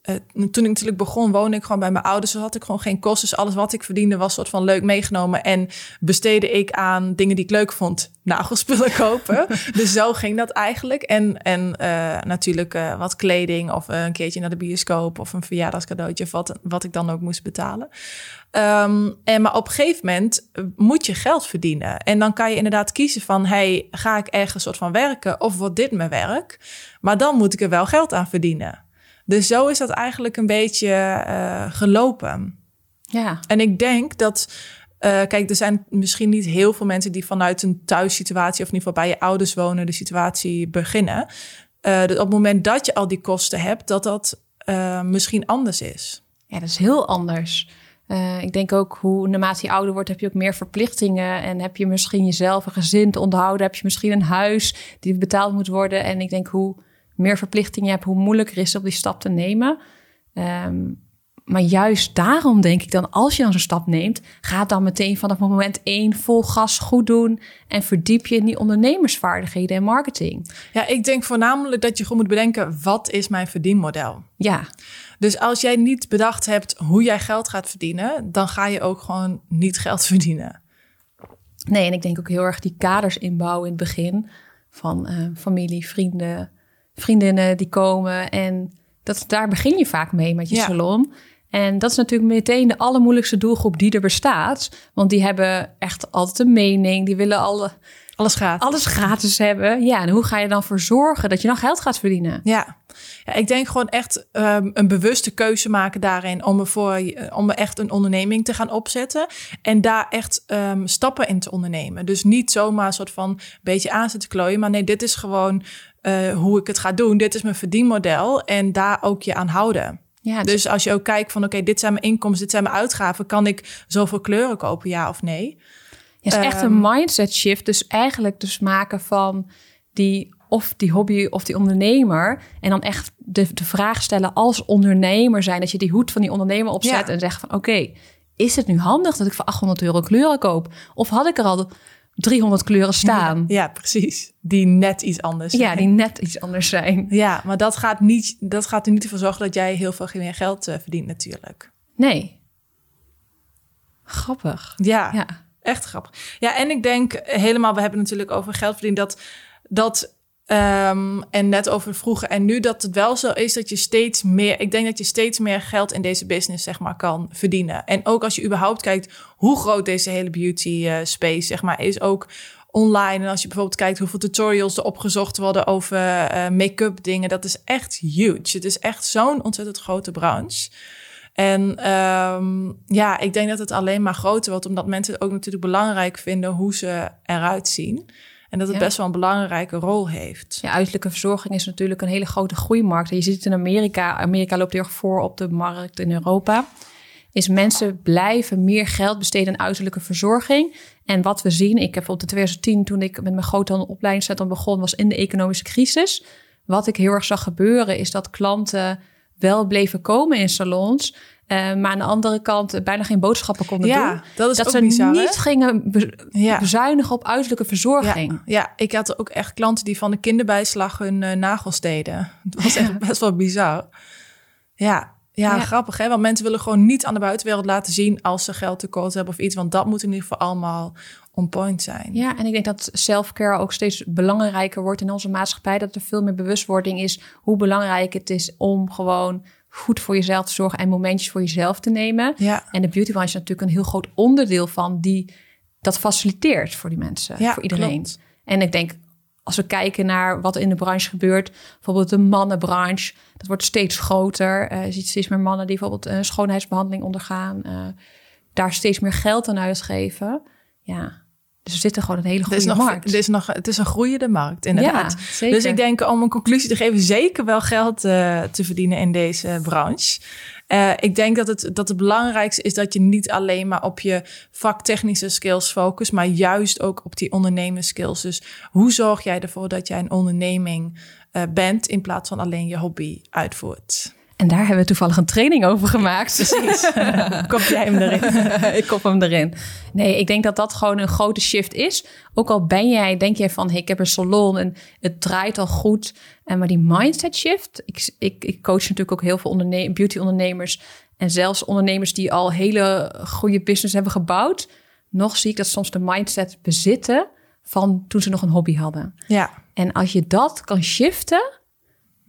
eh, toen ik natuurlijk begon, woonde ik gewoon bij mijn ouders. Dus had ik gewoon geen kosten. Dus alles wat ik verdiende was soort van leuk meegenomen. En besteedde ik aan dingen die ik leuk vond. Nagelspullen kopen. dus zo ging dat eigenlijk. En, en eh, natuurlijk eh, wat kleding of een keertje naar de bioscoop. Of een verjaardagscadeautje of wat, wat ik dan ook moest betalen. Ehm, en maar op een gegeven moment moet je geld verdienen. En dan kan je inderdaad kiezen van... hey, ga ik ergens soort van werken of wordt dit mijn werk? Maar dan moet ik er wel geld aan verdienen. Dus zo is dat eigenlijk een beetje eh, gelopen. ja, En ik denk dat... eh, kijk, er zijn misschien niet heel veel mensen... die vanuit een thuissituatie... of in ieder geval bij je ouders wonen... de situatie beginnen. Eh, dus op het moment dat je al die kosten hebt... dat dat misschien anders is. ja, dat is heel anders. Ik denk ook hoe naarmate je ouder wordt, heb je ook meer verplichtingen. En heb je misschien jezelf een gezin te onderhouden. Heb je misschien een huis die betaald moet worden. En ik denk hoe meer verplichtingen je hebt, hoe moeilijker is het om die stap te nemen. Ehm, maar juist daarom denk ik dan, als je dan zo'n stap neemt, ga dan meteen vanaf moment één vol gas goed doen. En verdiep je in die ondernemersvaardigheden en marketing. Ja, ik denk voornamelijk dat je gewoon moet bedenken... wat is mijn verdienmodel? Ja, Dus als jij niet bedacht hebt hoe jij geld gaat verdienen... dan ga je ook gewoon niet geld verdienen. Nee, en ik denk ook heel erg die kaders inbouwen in het begin. Van eh, familie, vrienden, vriendinnen die komen. En dat, daar begin je vaak mee met je Ja. salon. En dat is natuurlijk meteen de allermoeilijkste doelgroep die er bestaat. Want die hebben echt altijd een mening. Die willen alle, Alles gaat. alles gratis hebben. Ja, en hoe ga je dan voor zorgen dat je dan geld gaat verdienen? Ja. ja, ik denk gewoon echt ehm, een bewuste keuze maken daarin om er, voor, om echt een onderneming te gaan opzetten. En daar echt ehm, stappen in te ondernemen. Dus niet zomaar een soort van een beetje aan zitten klooien. Maar nee, dit is gewoon eh, hoe ik het ga doen. Dit is mijn verdienmodel. En daar ook je aan houden. Ja, Dus als je ook kijkt van oké, dit zijn mijn inkomsten, dit zijn mijn uitgaven. Kan ik zoveel kleuren kopen, ja of nee? Ja, het is echt een mindset shift. Dus eigenlijk dus maken van die of die hobby of die ondernemer. En dan echt de, de vraag stellen als ondernemer zijn. Dat je die hoed van die ondernemer opzet Ja. en zegt van oké, is het nu handig dat ik voor 800 euro kleuren koop? Of had ik er al 300 kleuren staan? Ja, precies. Die net iets anders Ja, zijn. die net iets anders zijn. Ja, maar dat gaat, niet, dat gaat er niet ervoor zorgen dat jij heel veel meer geld eh, verdient natuurlijk. Nee. Grappig. Ja, Ja. echt grappig. Ja, en ik denk helemaal, we hebben het natuurlijk over geld verdienen, dat, dat ehm, en net over vroeger en nu, dat het wel zo is dat je steeds meer, ik denk dat je steeds meer geld in deze business, zeg maar, kan verdienen. En ook als je überhaupt kijkt hoe groot deze hele beauty eh, space, zeg maar, is ook online. En als je bijvoorbeeld kijkt hoeveel tutorials er opgezocht worden over eh, make-up dingen, dat is echt huge. Het is echt zo'n ontzettend grote branche. En ehm, ja, ik denk dat het alleen maar groter wordt, omdat mensen het ook natuurlijk belangrijk vinden hoe ze eruit zien. En dat het Ja. best wel een belangrijke rol heeft. Ja, uiterlijke verzorging is natuurlijk een hele grote groeimarkt. En je ziet het in Amerika. Amerika loopt heel erg voor op de markt in Europa. Is mensen blijven meer geld besteden aan uiterlijke verzorging. En wat we zien, ik heb op de 2010, toen ik met mijn groothandel opleidingscentrum begon, was in de economische crisis. Wat ik heel erg zag gebeuren, is dat klanten wel bleven komen in salons. Eh, maar aan de andere kant eh, bijna geen boodschappen konden Ja, doen. dat is dat ook ze bizar, hè? niet gingen be- Ja. bezuinigen op uiterlijke verzorging. Ja, ja, ik had ook echt klanten die van de kinderbijslag hun eh, nagels deden. Het was echt best wel bizar. Ja, Ja, Ja. grappig hè, want mensen willen gewoon niet aan de buitenwereld laten zien als ze geld tekort hebben of iets, want dat moet in ieder geval allemaal on point zijn. Ja, en ik denk dat self-care ook steeds belangrijker wordt in onze maatschappij. Dat er veel meer bewustwording is hoe belangrijk het is om gewoon goed voor jezelf te zorgen en momentjes voor jezelf te nemen. Ja. En de beautybranche is natuurlijk een heel groot onderdeel van die dat faciliteert voor die mensen, Ja, voor iedereen. klopt. En ik denk, als we kijken naar wat in de branche gebeurt, bijvoorbeeld de mannenbranche, dat wordt steeds groter. Eh, je ziet steeds meer mannen die bijvoorbeeld een schoonheidsbehandeling ondergaan, eh, daar steeds meer geld aan uitgeven. Ja, dus we zitten gewoon een hele Er goede nog, markt. er is nog, het is een groeiende markt, inderdaad. Ja. Dus ik denk om een conclusie te geven, zeker wel geld eh, te verdienen in deze branche. Eh, ik denk dat het, dat het belangrijkste is dat je niet alleen maar op je vaktechnische skills focust, maar juist ook op die ondernemerskills. Dus hoe zorg jij ervoor dat jij een onderneming eh, bent in plaats van alleen je hobby uitvoert? En daar hebben we toevallig een training over gemaakt. Precies. Kop jij hem erin? ik kop hem erin. Nee, ik denk dat dat gewoon een grote shift is. Ook al ben jij, denk jij van, hey, ik heb een salon en het draait al goed. En maar die mindset shift. Ik, ik, ik coach natuurlijk ook heel veel onderne beauty ondernemers. En zelfs ondernemers die al hele goede business hebben gebouwd. Nog zie ik dat soms de mindset bezitten van toen ze nog een hobby hadden. Ja, En als je dat kan shiften,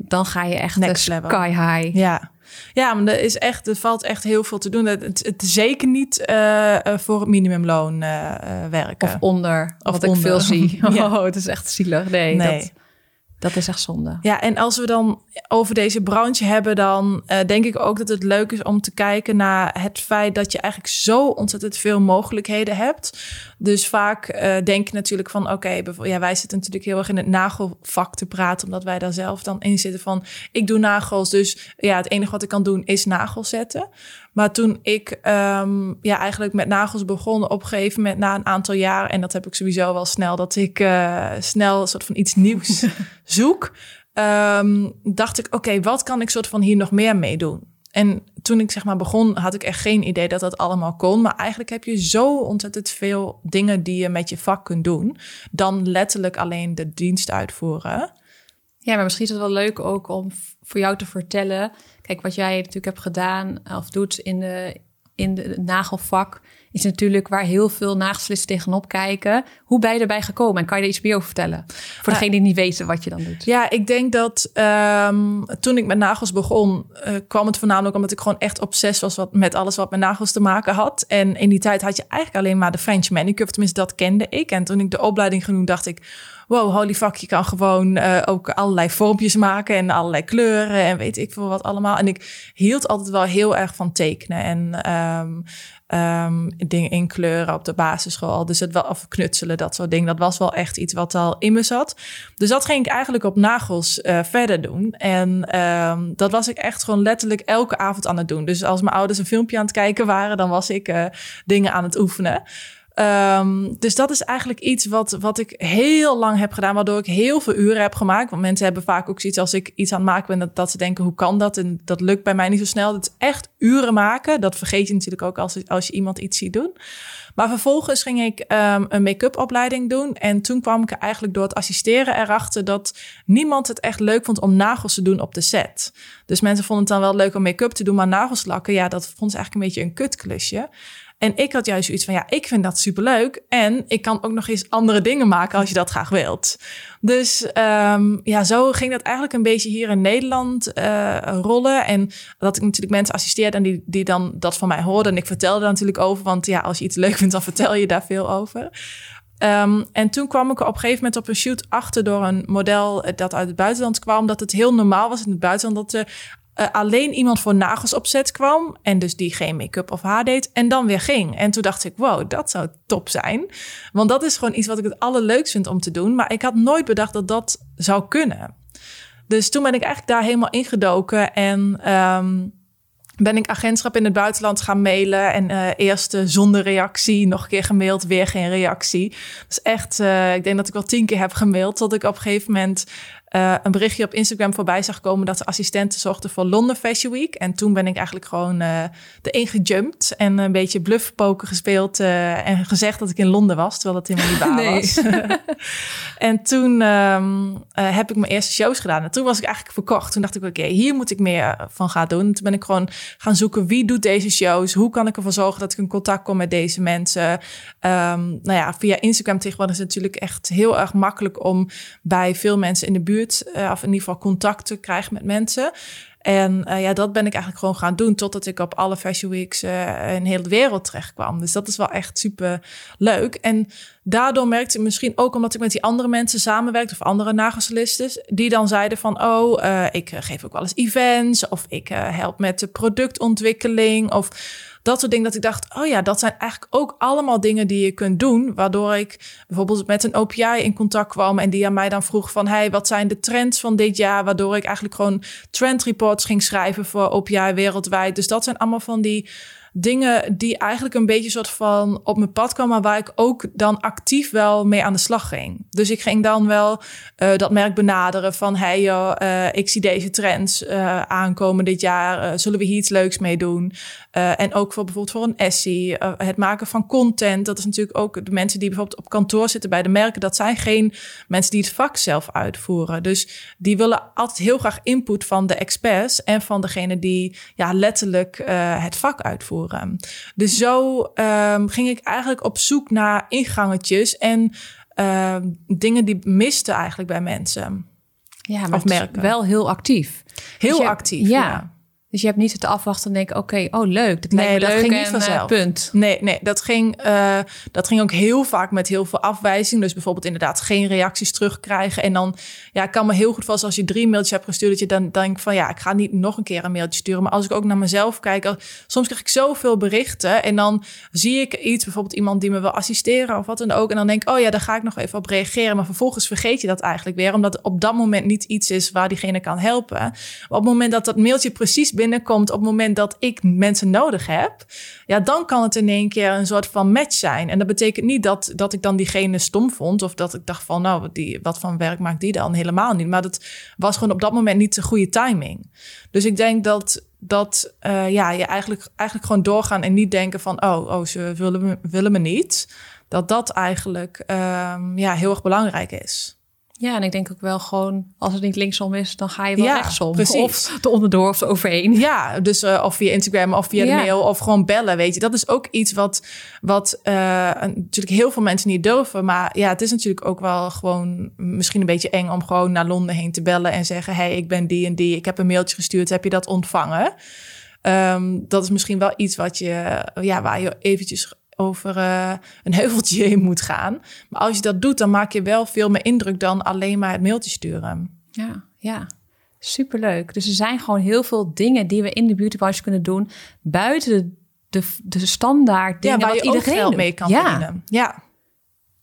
dan ga je echt Next level. sky high. ja. Ja, maar er, is echt, er valt echt heel veel te doen. Het, het, zeker niet eh, eh, voor het minimumloon eh, werken. Of onder, Of wat ik veel zie. Ja. Oh, het is echt zielig. Nee, Nee. Dat, dat is echt zonde. Ja, en als we dan over deze branche hebben, dan eh, denk ik ook dat het leuk is om te kijken naar het feit dat je eigenlijk zo ontzettend veel mogelijkheden hebt. Dus vaak eh, denk je natuurlijk van, oké, ja, wij zitten natuurlijk heel erg in het nagelvak te praten, omdat wij daar zelf dan in zitten van, ik doe nagels, dus ja, het enige wat ik kan doen is nagels zetten. Maar toen ik ehm, ja, eigenlijk met nagels begon, op een gegeven moment na een aantal jaar, en dat heb ik sowieso wel snel, dat ik eh, snel een soort van iets nieuws zoek, ehm, dacht ik, oké, wat kan ik soort van hier nog meer mee doen? En toen ik zeg maar begon, had ik echt geen idee dat dat allemaal kon. Maar eigenlijk heb je zo ontzettend veel dingen die je met je vak kunt doen, dan letterlijk alleen de dienst uitvoeren. Ja, maar misschien is het wel leuk ook om voor jou te vertellen. Kijk, wat jij natuurlijk hebt gedaan of doet in de, in de het nagelvak, is natuurlijk waar heel veel nagelslisten tegenop kijken. Hoe ben je erbij gekomen? En kan je er iets meer over vertellen? Voor degene die niet weten wat je dan doet. Ja, ik denk dat ehm, toen ik met nagels begon, eh, kwam het voornamelijk omdat ik gewoon echt obsessief was wat, met alles wat met nagels te maken had. En in die tijd had je eigenlijk alleen maar de French manicure, tenminste dat kende ik. En toen ik de opleiding genoemd, dacht ik, wow, holy fuck, je kan gewoon eh, ook allerlei vormpjes maken en allerlei kleuren en weet ik veel wat allemaal. En ik hield altijd wel heel erg van tekenen en ehm, ehm, dingen inkleuren op de basisschool. Dus het wel, of knutselen, dat soort dingen. Dat was wel echt iets wat al in me zat. Dus dat ging ik eigenlijk op nagels eh, verder doen. En ehm, dat was ik echt gewoon letterlijk elke avond aan het doen. Dus als mijn ouders een filmpje aan het kijken waren, dan was ik eh, dingen aan het oefenen. Ehm, dus dat is eigenlijk iets wat, wat ik heel lang heb gedaan, waardoor ik heel veel uren heb gemaakt. Want mensen hebben vaak ook zoiets als ik iets aan het maken ben, dat, dat ze denken, hoe kan dat? En dat lukt bij mij niet zo snel. Het is echt uren maken. Dat vergeet je natuurlijk ook als, als je iemand iets ziet doen. Maar vervolgens ging ik ehm, een make-up opleiding doen. En toen kwam ik eigenlijk door het assisteren erachter dat niemand het echt leuk vond om nagels te doen op de set. Dus mensen vonden het dan wel leuk om make-up te doen, maar nagels lakken, ja, dat vond ze eigenlijk een beetje een kutklusje. En ik had juist zoiets van, ja, ik vind dat superleuk. En ik kan ook nog eens andere dingen maken als je dat graag wilt. Dus ehm, ja, zo ging dat eigenlijk een beetje hier in Nederland eh, rollen. En dat ik natuurlijk mensen assisteerde en die, die dan dat van mij hoorden. En ik vertelde daar natuurlijk over, want ja, als je iets leuk vindt, dan vertel je daar veel over. Ehm, en toen kwam ik op een gegeven moment op een shoot achter door een model eh, dat uit het buitenland kwam. Dat het heel normaal was in het buitenland dat er eh, alleen iemand voor nagels op set kwam. En dus die geen make-up of haar deed. En dan weer ging. En toen dacht ik, wow, dat zou top zijn. Want dat is gewoon iets wat ik het allerleukst vind om te doen. Maar ik had nooit bedacht dat dat zou kunnen. Dus toen ben ik eigenlijk daar helemaal ingedoken. En ehm, ben ik agentschap in het buitenland gaan mailen. En eh eerst zonder reactie, nog een keer gemaild, weer geen reactie. Dus echt, eh, ik denk dat ik wel tien keer heb gemaild. Tot ik op een gegeven moment uh, een berichtje op Instagram voorbij zag komen dat ze assistenten zochten voor Londen Fashion Week. En toen ben ik eigenlijk gewoon uh, erin gejumpt en een beetje bluffpoker gespeeld uh, en gezegd dat ik in Londen was, terwijl dat helemaal niet waar nee. was. en toen um, heb ik mijn eerste shows gedaan. En toen was ik eigenlijk verkocht. Toen dacht ik, oké, hier moet ik meer van gaan doen. toen ben ik gewoon gaan zoeken wie doet deze shows, hoe kan ik ervoor zorgen dat ik in contact kom met deze mensen. Um, nou ja, via Instagram tegenwoordig is het natuurlijk echt heel erg makkelijk om bij veel mensen in de buurt uh, of in ieder geval contact te krijgen met mensen. En uh, ja, dat ben ik eigenlijk gewoon gaan doen totdat ik op alle Fashion Weeks uh, in heel de wereld terecht kwam. Dus dat is wel echt super leuk. En daardoor merkte ik misschien ook omdat ik met die andere mensen samenwerkte of andere nagelstylisten, die dan zeiden van, oh, ik geef ook wel eens events of ik help met de productontwikkeling of dat soort dingen dat ik dacht, oh ja, dat zijn eigenlijk ook allemaal dingen die je kunt doen. Waardoor ik bijvoorbeeld met een OPI in contact kwam en die aan mij dan vroeg van, hey, wat zijn de trends van dit jaar? Waardoor ik eigenlijk gewoon trend reports ging schrijven voor OPI wereldwijd. Dus dat zijn allemaal van die dingen die eigenlijk een beetje soort van op mijn pad kwamen, waar ik ook dan actief wel mee aan de slag ging. Dus ik ging dan wel uh, dat merk benaderen van hey uh, ik zie deze trends uh, aankomen dit jaar, zullen we hier iets leuks mee doen? en ook voor bijvoorbeeld voor een essay, het maken van content. Dat is natuurlijk ook de mensen die bijvoorbeeld op kantoor zitten bij de merken, dat zijn geen mensen die het vak zelf uitvoeren. Dus die willen altijd heel graag input van de experts en van degene die ja, letterlijk het vak uitvoeren. Dus zo um, ging ik eigenlijk op zoek naar ingangetjes en uh, dingen die misten eigenlijk bij mensen. Ja, maar of merken. wel heel actief. Heel dus actief, ja. Dus je hebt niet het afwachten en denken, oké, oh leuk, dat nee, dat leuk ging niet en, vanzelf. Punt. Nee, nee dat, ging, uh, dat ging ook heel vaak met heel veel afwijzing. Dus bijvoorbeeld inderdaad geen reacties terugkrijgen. En dan, ja, ik kan me heel goed vast als je drie mailtjes hebt gestuurd, dat je dan denkt van, ja, ik ga niet nog een keer een mailtje sturen. Maar als ik ook naar mezelf kijk, soms krijg ik zoveel berichten en dan zie ik iets, bijvoorbeeld iemand die me wil assisteren of wat dan ook. En dan denk ik, oh ja, daar ga ik nog even op reageren. Maar vervolgens vergeet je dat eigenlijk weer, omdat op dat moment niet iets is waar diegene kan helpen. Maar op het moment dat dat mailtje precies binnenkomt op het moment dat ik mensen nodig heb, ja, dan kan het in één keer een soort van match zijn. En dat betekent niet dat, dat ik dan diegene stom vond of dat ik dacht van, nou, die, wat van werk maakt die dan? Helemaal niet. Maar dat was gewoon op dat moment niet de goede timing. Dus ik denk dat dat uh, ja, je eigenlijk, eigenlijk gewoon doorgaan en niet denken van, oh, oh ze willen me, willen me niet. Dat dat eigenlijk um, ja, heel erg belangrijk is. Ja, en ik denk ook wel gewoon, als het niet linksom is, dan ga je wel ja, rechtsom. Precies. Of de onderdoor of overheen. Ja, dus uh, of via Instagram of via de mail of gewoon bellen, weet je. Dat is ook iets wat, wat uh, natuurlijk heel veel mensen niet durven. Maar ja, het is natuurlijk ook wel gewoon misschien een beetje eng om gewoon naar Londen heen te bellen en zeggen, hey, ik ben die en die, ik heb een mailtje gestuurd, heb je dat ontvangen? Um, dat is misschien wel iets wat je, ja, waar je eventjes over uh, een heuveltje in moet gaan. Maar als je dat doet, dan maak je wel veel meer indruk dan alleen maar het mailtje sturen. Ja, ja. Superleuk. Dus er zijn gewoon heel veel dingen die we in de beautybranche kunnen doen buiten de, de, de standaard dingen ja, waar je iedereen geld mee kan ja. verdienen. Ja.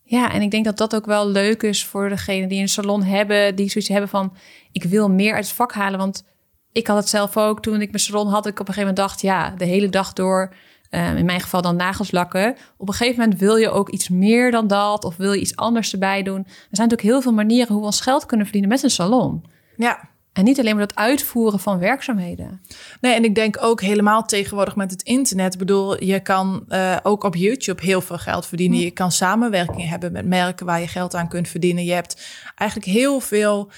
Ja, en ik denk dat dat ook wel leuk is voor degene die een salon hebben, die zoiets hebben van ik wil meer uit het vak halen, want ik had het zelf ook toen ik mijn salon had. Ik op een gegeven moment dacht, ja, de hele dag door Ehm, in mijn geval dan nagels lakken. Op een gegeven moment wil je ook iets meer dan dat, of wil je iets anders erbij doen. Er zijn natuurlijk heel veel manieren hoe we ons geld kunnen verdienen met een salon. Ja. En niet alleen maar het uitvoeren van werkzaamheden. Nee, en ik denk ook helemaal tegenwoordig met het internet. Ik bedoel, je kan uh, ook op YouTube heel veel geld verdienen. Je kan samenwerking hebben met merken waar je geld aan kunt verdienen. Je hebt eigenlijk heel veel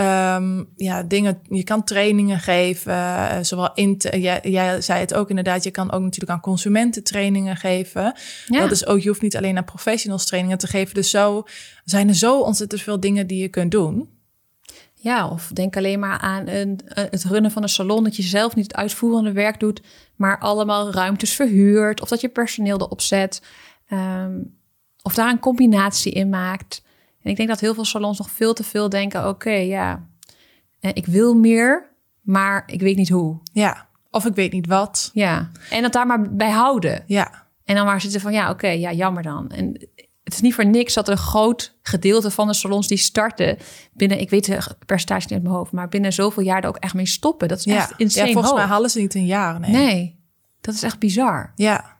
Um, ja, dingen, je kan trainingen geven, uh, zowel in, te, jij, jij, zei het ook inderdaad, je kan ook natuurlijk aan consumenten trainingen geven. Ja. Dat is ook, je hoeft niet alleen aan professionals trainingen te geven. Dus zo zijn er zo ontzettend veel dingen die je kunt doen. Ja, of denk alleen maar aan een, het runnen van een salon, dat je zelf niet het uitvoerende werk doet, maar allemaal ruimtes verhuurt, of dat je personeel erop zet, um, of daar een combinatie in maakt. En ik denk dat heel veel salons nog veel te veel denken: oké, ja, eh, ik wil meer, maar ik weet niet hoe. Ja, of ik weet niet wat. Ja, en dat daar maar bij houden. Ja. En dan maar zitten van: ja, oké, ja, jammer dan. En het is niet voor niks dat een groot gedeelte van de salons die starten binnen, ik weet de percentage niet uit mijn hoofd, maar binnen zoveel jaar er ook echt mee stoppen. Dat is ja. echt insane. Ja, volgens mij halen ze niet een jaar. Nee. nee, dat is echt bizar. Ja.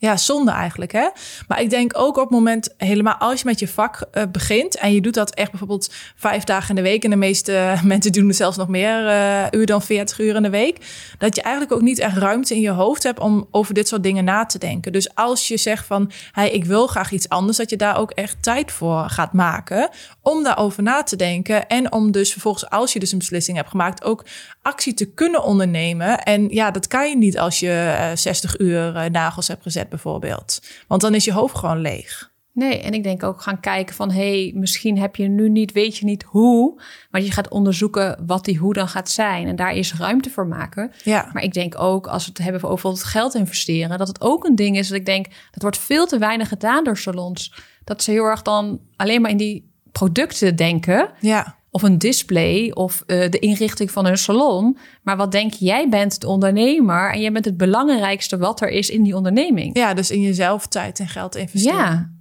Ja, zonde eigenlijk, hè? Maar ik denk ook op het moment, helemaal als je met je vak uh, begint... en je doet dat echt bijvoorbeeld vijf dagen in de week... en de meeste mensen doen er zelfs nog meer uh, uur dan 40 uur in de week... dat je eigenlijk ook niet echt ruimte in je hoofd hebt... om over dit soort dingen na te denken. Dus als je zegt van, hey, ik wil graag iets anders... dat je daar ook echt tijd voor gaat maken... om daarover na te denken... en om dus vervolgens, als je dus een beslissing hebt gemaakt... ook actie te kunnen ondernemen. En ja, dat kan je niet als je uh, 60 uur nagels hebt gezet bijvoorbeeld. Want dan is je hoofd gewoon leeg. Nee, en ik denk ook gaan kijken van... hé, hey, misschien heb je nu niet, weet je niet hoe... maar je gaat onderzoeken wat die hoe dan gaat zijn. En daar is ruimte voor maken. Ja. Maar ik denk ook, als we het hebben over bijvoorbeeld geld investeren... dat het ook een ding is dat ik denk... dat wordt veel te weinig gedaan door salons. Dat ze heel erg dan alleen maar in die producten denken... Ja of een display of uh, de inrichting van een salon. Maar wat denk? Jij bent de ondernemer en jij bent het belangrijkste wat er is in die onderneming. Ja, dus in jezelf tijd en geld investeren. Ja.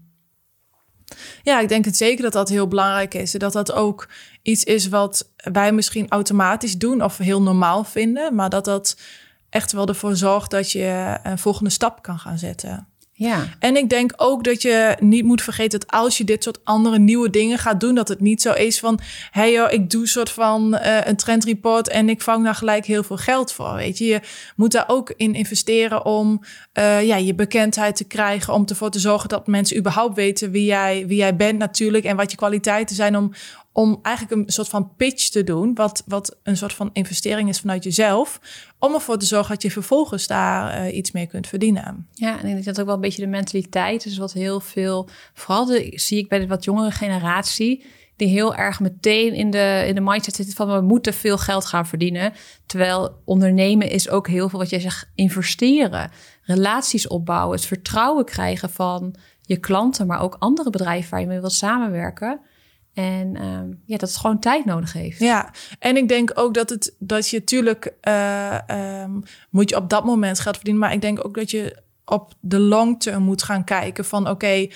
Ja, ik denk het zeker dat dat heel belangrijk is. En dat dat ook iets is wat wij misschien automatisch doen of heel normaal vinden. Maar dat dat echt wel ervoor zorgt dat je een volgende stap kan gaan zetten. Ja. En ik denk ook dat je niet moet vergeten dat als je dit soort andere nieuwe dingen gaat doen, dat het niet zo is van, hey joh, ik doe soort van uh, een trendreport en ik vang daar gelijk heel veel geld voor. Weet je, je moet daar ook in investeren om uh, ja, je bekendheid te krijgen, om ervoor te zorgen dat mensen überhaupt weten wie jij, wie jij bent natuurlijk en wat je kwaliteiten zijn om, om eigenlijk een soort van pitch te doen, wat, wat een soort van investering is vanuit jezelf, om ervoor te zorgen dat je vervolgens daar uh, iets mee kunt verdienen. Ja, en ik denk dat ook wel een beetje de mentaliteit is wat heel veel, vooral zie ik bij de wat jongere generatie, die heel erg meteen in de, in de mindset zitten van we moeten veel geld gaan verdienen. Terwijl ondernemen is ook heel veel wat jij zegt, investeren, relaties opbouwen, het vertrouwen krijgen van je klanten, maar ook andere bedrijven waar je mee wilt samenwerken. En um, ja, dat het gewoon tijd nodig heeft. Ja, en ik denk ook dat het dat je natuurlijk uh, um, moet je op dat moment geld verdienen, maar ik denk ook dat je op de long term moet gaan kijken van oké,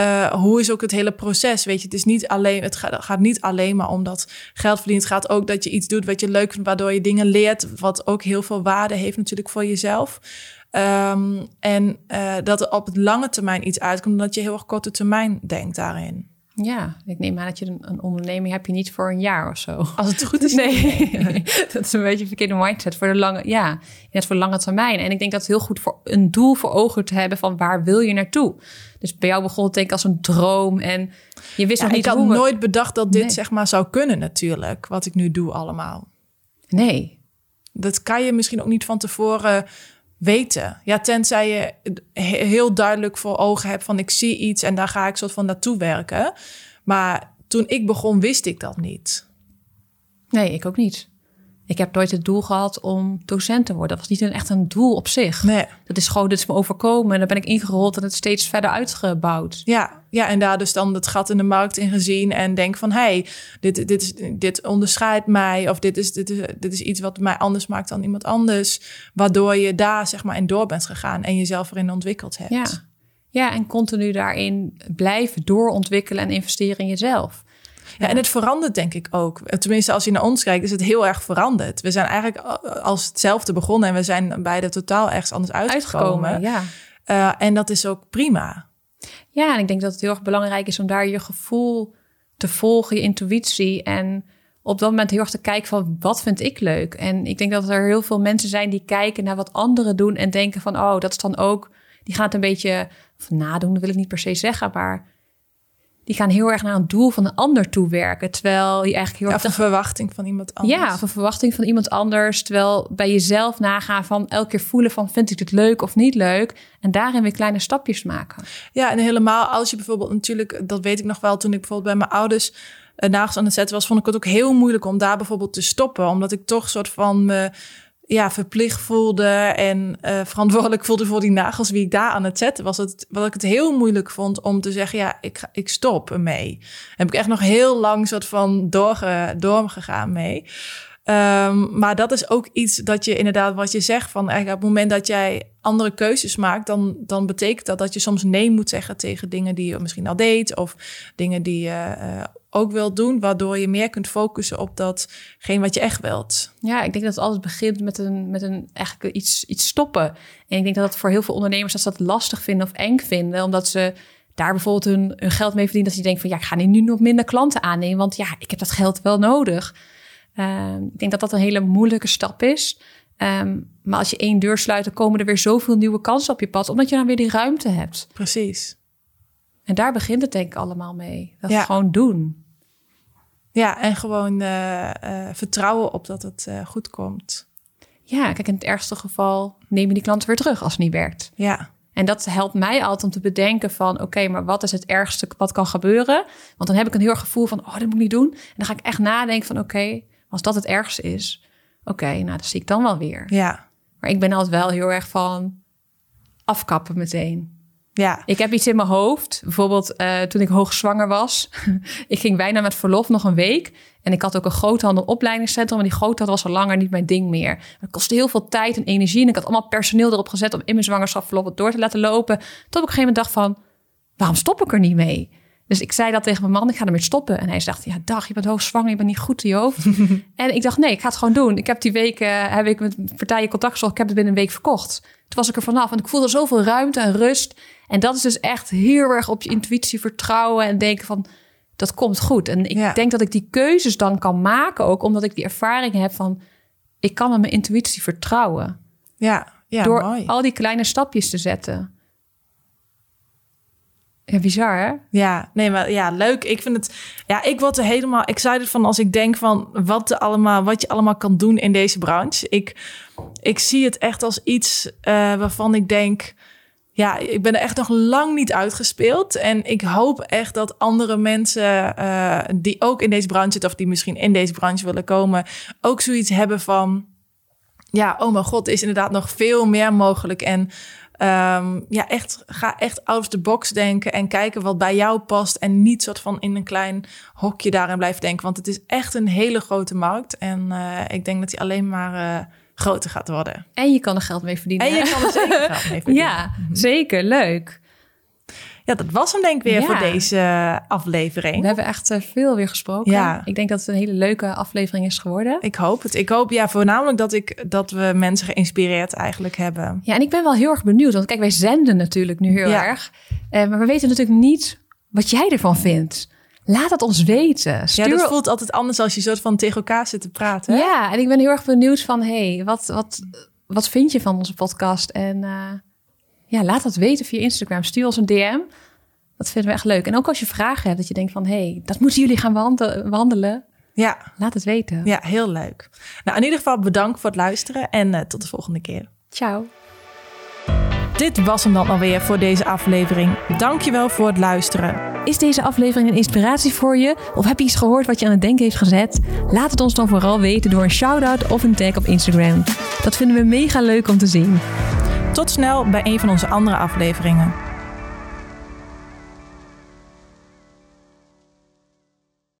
uh, hoe is ook het hele proces? Weet je, het is niet alleen, het gaat, gaat niet alleen maar om dat geld verdienen. Het gaat ook dat je iets doet wat je leuk vindt, waardoor je dingen leert, wat ook heel veel waarde heeft natuurlijk voor jezelf. Um, en uh, dat er op het lange termijn iets uitkomt, dat je heel erg korte termijn denkt daarin. Ja, ik neem aan dat je een, een, onderneming heb je niet voor een jaar of zo. Als het goed is. Nee, dat is een beetje een verkeerde mindset voor de lange, ja, net voor lange termijn. En ik denk dat het heel goed voor een doel voor ogen te hebben van waar wil je naartoe. Dus bij jou begon het denk ik als een droom en je wist ja, nog niet ik had hoe we... nooit bedacht dat dit nee. zeg maar zou kunnen natuurlijk, wat ik nu doe allemaal. Nee. Dat kan je misschien ook niet van tevoren weten. Ja, tenzij je heel duidelijk voor ogen hebt van ik zie iets en daar ga ik soort van naartoe werken. Maar toen ik begon, wist ik dat niet. Nee, ik ook niet. Ik heb nooit het doel gehad om docent te worden. Dat was niet een, echt een doel op zich. Nee. Dat is gewoon, dit is me overkomen. En dan ben ik ingerold en het steeds verder uitgebouwd. Ja, ja, en daar dus dan het gat in de markt in gezien. En denk van, hey, dit, dit, is, dit onderscheidt mij. Of dit is, dit, is, dit is iets wat mij anders maakt dan iemand anders. Waardoor je daar zeg maar in door bent gegaan. En jezelf erin ontwikkeld hebt. Ja, ja en continu daarin blijven doorontwikkelen en investeren in jezelf. Ja, en het verandert denk ik ook. Tenminste, als je naar ons kijkt, is het heel erg veranderd. We zijn eigenlijk als hetzelfde begonnen en we zijn beide totaal ergens anders uitgekomen. uitgekomen ja. Uh, en dat is ook prima. Ja, en ik denk dat het heel erg belangrijk is om daar je gevoel te volgen, je intuïtie. En op dat moment heel erg te kijken van wat vind ik leuk. En ik denk dat er heel veel mensen zijn die kijken naar wat anderen doen en denken van oh, dat is dan ook. Die gaan het een beetje van nadoen, dat wil ik niet per se zeggen, maar die gaan heel erg naar een doel van een ander toe werken. Terwijl je eigenlijk heel ja, erg... een verwachting van iemand anders. Ja, of een verwachting van iemand anders. Terwijl bij jezelf nagaan van elke keer voelen van... vind ik het leuk of niet leuk? En daarin weer kleine stapjes maken. Ja, en helemaal als je bijvoorbeeld natuurlijk... dat weet ik nog wel toen ik bijvoorbeeld bij mijn ouders... Uh, nagels aan het zetten was, vond ik het ook heel moeilijk om daar bijvoorbeeld te stoppen. Omdat ik toch soort van me ja, verplicht voelde en uh, verantwoordelijk voelde voor die nagels wie ik daar aan het zetten was. Het, wat ik het heel moeilijk vond om te zeggen, ja, ik, ik stop ermee. Heb ik echt nog heel lang soort van doorge, doorgegaan mee. Ehm, maar dat is ook iets dat je inderdaad, wat je zegt, van eigenlijk op het moment dat jij andere keuzes maakt, dan, dan betekent dat dat je soms nee moet zeggen tegen dingen die je misschien al deed of dingen die je uh, ook wilt doen, waardoor je meer kunt focussen op datgene wat je echt wilt. Ja, ik denk dat het altijd begint met een, met een eigenlijk iets, iets stoppen. En ik denk dat dat voor heel veel ondernemers dat ze dat lastig vinden of eng vinden, omdat ze daar bijvoorbeeld hun, hun geld mee verdienen. Dat ze denken van ja, ik ga nu nog minder klanten aannemen, want ja, ik heb dat geld wel nodig. Uh, ik denk dat dat een hele moeilijke stap is. Um, maar als je één deur sluit, dan komen er weer zoveel nieuwe kansen op je pad, omdat je dan weer die ruimte hebt. Precies. En daar begint het denk ik allemaal mee. Dat ja. gewoon doen. Ja, en gewoon uh, uh, vertrouwen op dat het uh, goed komt. Ja, kijk, in het ergste geval neem je die klant weer terug als het niet werkt. Ja. En dat helpt mij altijd om te bedenken van... oké, okay, maar wat is het ergste wat kan gebeuren? Want dan heb ik een heel erg gevoel van... oh, dat moet ik niet doen. En dan ga ik echt nadenken van... oké, okay, als dat het ergste is... oké, okay, nou, dat zie ik dan wel weer. Ja. Maar ik ben altijd wel heel erg van afkappen meteen. Ja. Ik heb iets in mijn hoofd. Bijvoorbeeld uh, toen ik hoogzwanger was. ik ging bijna met verlof nog een week. En ik had ook een groothandel opleidingscentrum. Maar die groothandel was al langer niet mijn ding meer. Het kostte heel veel tijd en energie. En ik had allemaal personeel erop gezet om in mijn zwangerschapsverlof het door te laten lopen. Tot ik op een gegeven moment dacht van... waarom stop ik er niet mee? Dus ik zei dat tegen mijn man, ik ga ermee stoppen. En hij dacht, ja dag, je bent hoogzwanger, je bent niet goed in je hoofd. en ik dacht, nee, ik ga het gewoon doen. Ik heb die week, uh, heb ik met partijen contact gezocht. Ik heb het binnen een week verkocht. Toen was ik er vanaf en ik voelde zoveel ruimte en rust. En dat is dus echt heel erg op je intuïtie vertrouwen en denken van, dat komt goed. En ik ja. denk dat ik die keuzes dan kan maken ook, omdat ik die ervaring heb van, ik kan op mijn intuïtie vertrouwen. Ja, ja Door mooi. al die kleine stapjes te zetten. Ja, bizar hè? Ja, nee, maar ja, leuk. Ik vind het, ja, ik word er helemaal excited van als ik denk van wat, er allemaal, wat je allemaal kan doen in deze branche. Ik, ik zie het echt als iets uh, waarvan ik denk, ja, ik ben er echt nog lang niet uitgespeeld. En ik hoop echt dat andere mensen uh, die ook in deze branche zitten of die misschien in deze branche willen komen, ook zoiets hebben van, ja, oh mijn god, is inderdaad nog veel meer mogelijk. En Um, ja, echt, ga echt out of the box denken en kijken wat bij jou past. En niet soort van in een klein hokje daarin blijven denken. Want het is echt een hele grote markt. En uh, ik denk dat die alleen maar uh, groter gaat worden. En je kan er geld mee verdienen. En je kan er zeker geld mee verdienen. ja, zeker. Leuk. Ja, dat was hem denk ik weer ja. voor deze aflevering. We hebben echt uh, veel weer gesproken. Ja. Ik denk dat het een hele leuke aflevering is geworden. Ik hoop het. Ik hoop ja, voornamelijk dat, ik, dat we mensen geïnspireerd eigenlijk hebben. Ja, en ik ben wel heel erg benieuwd. Want kijk, wij zenden natuurlijk nu heel ja. erg. Uh, maar we weten natuurlijk niet wat jij ervan vindt. Laat het ons weten. Stuur... Ja, dat voelt altijd anders als je soort van tegen elkaar zit te praten. Hè? Ja, en ik ben heel erg benieuwd van... hey, wat, wat, wat vind je van onze podcast? En... Uh, ja, laat dat weten via Instagram. Stuur ons een DM. Dat vinden we echt leuk. En ook als je vragen hebt, dat je denkt van... hé, hey, dat moeten jullie gaan wandelen. Ja. Laat het weten. Ja, heel leuk. Nou, in ieder geval bedankt voor het luisteren en uh, tot de volgende keer. Ciao. Dit was hem dan alweer voor deze aflevering. Dankjewel voor het luisteren. Is deze aflevering een inspiratie voor je? Of heb je iets gehoord wat je aan het denken heeft gezet? Laat het ons dan vooral weten door een shout-out of een tag op Instagram. Dat vinden we mega leuk om te zien. Tot snel bij een van onze andere afleveringen.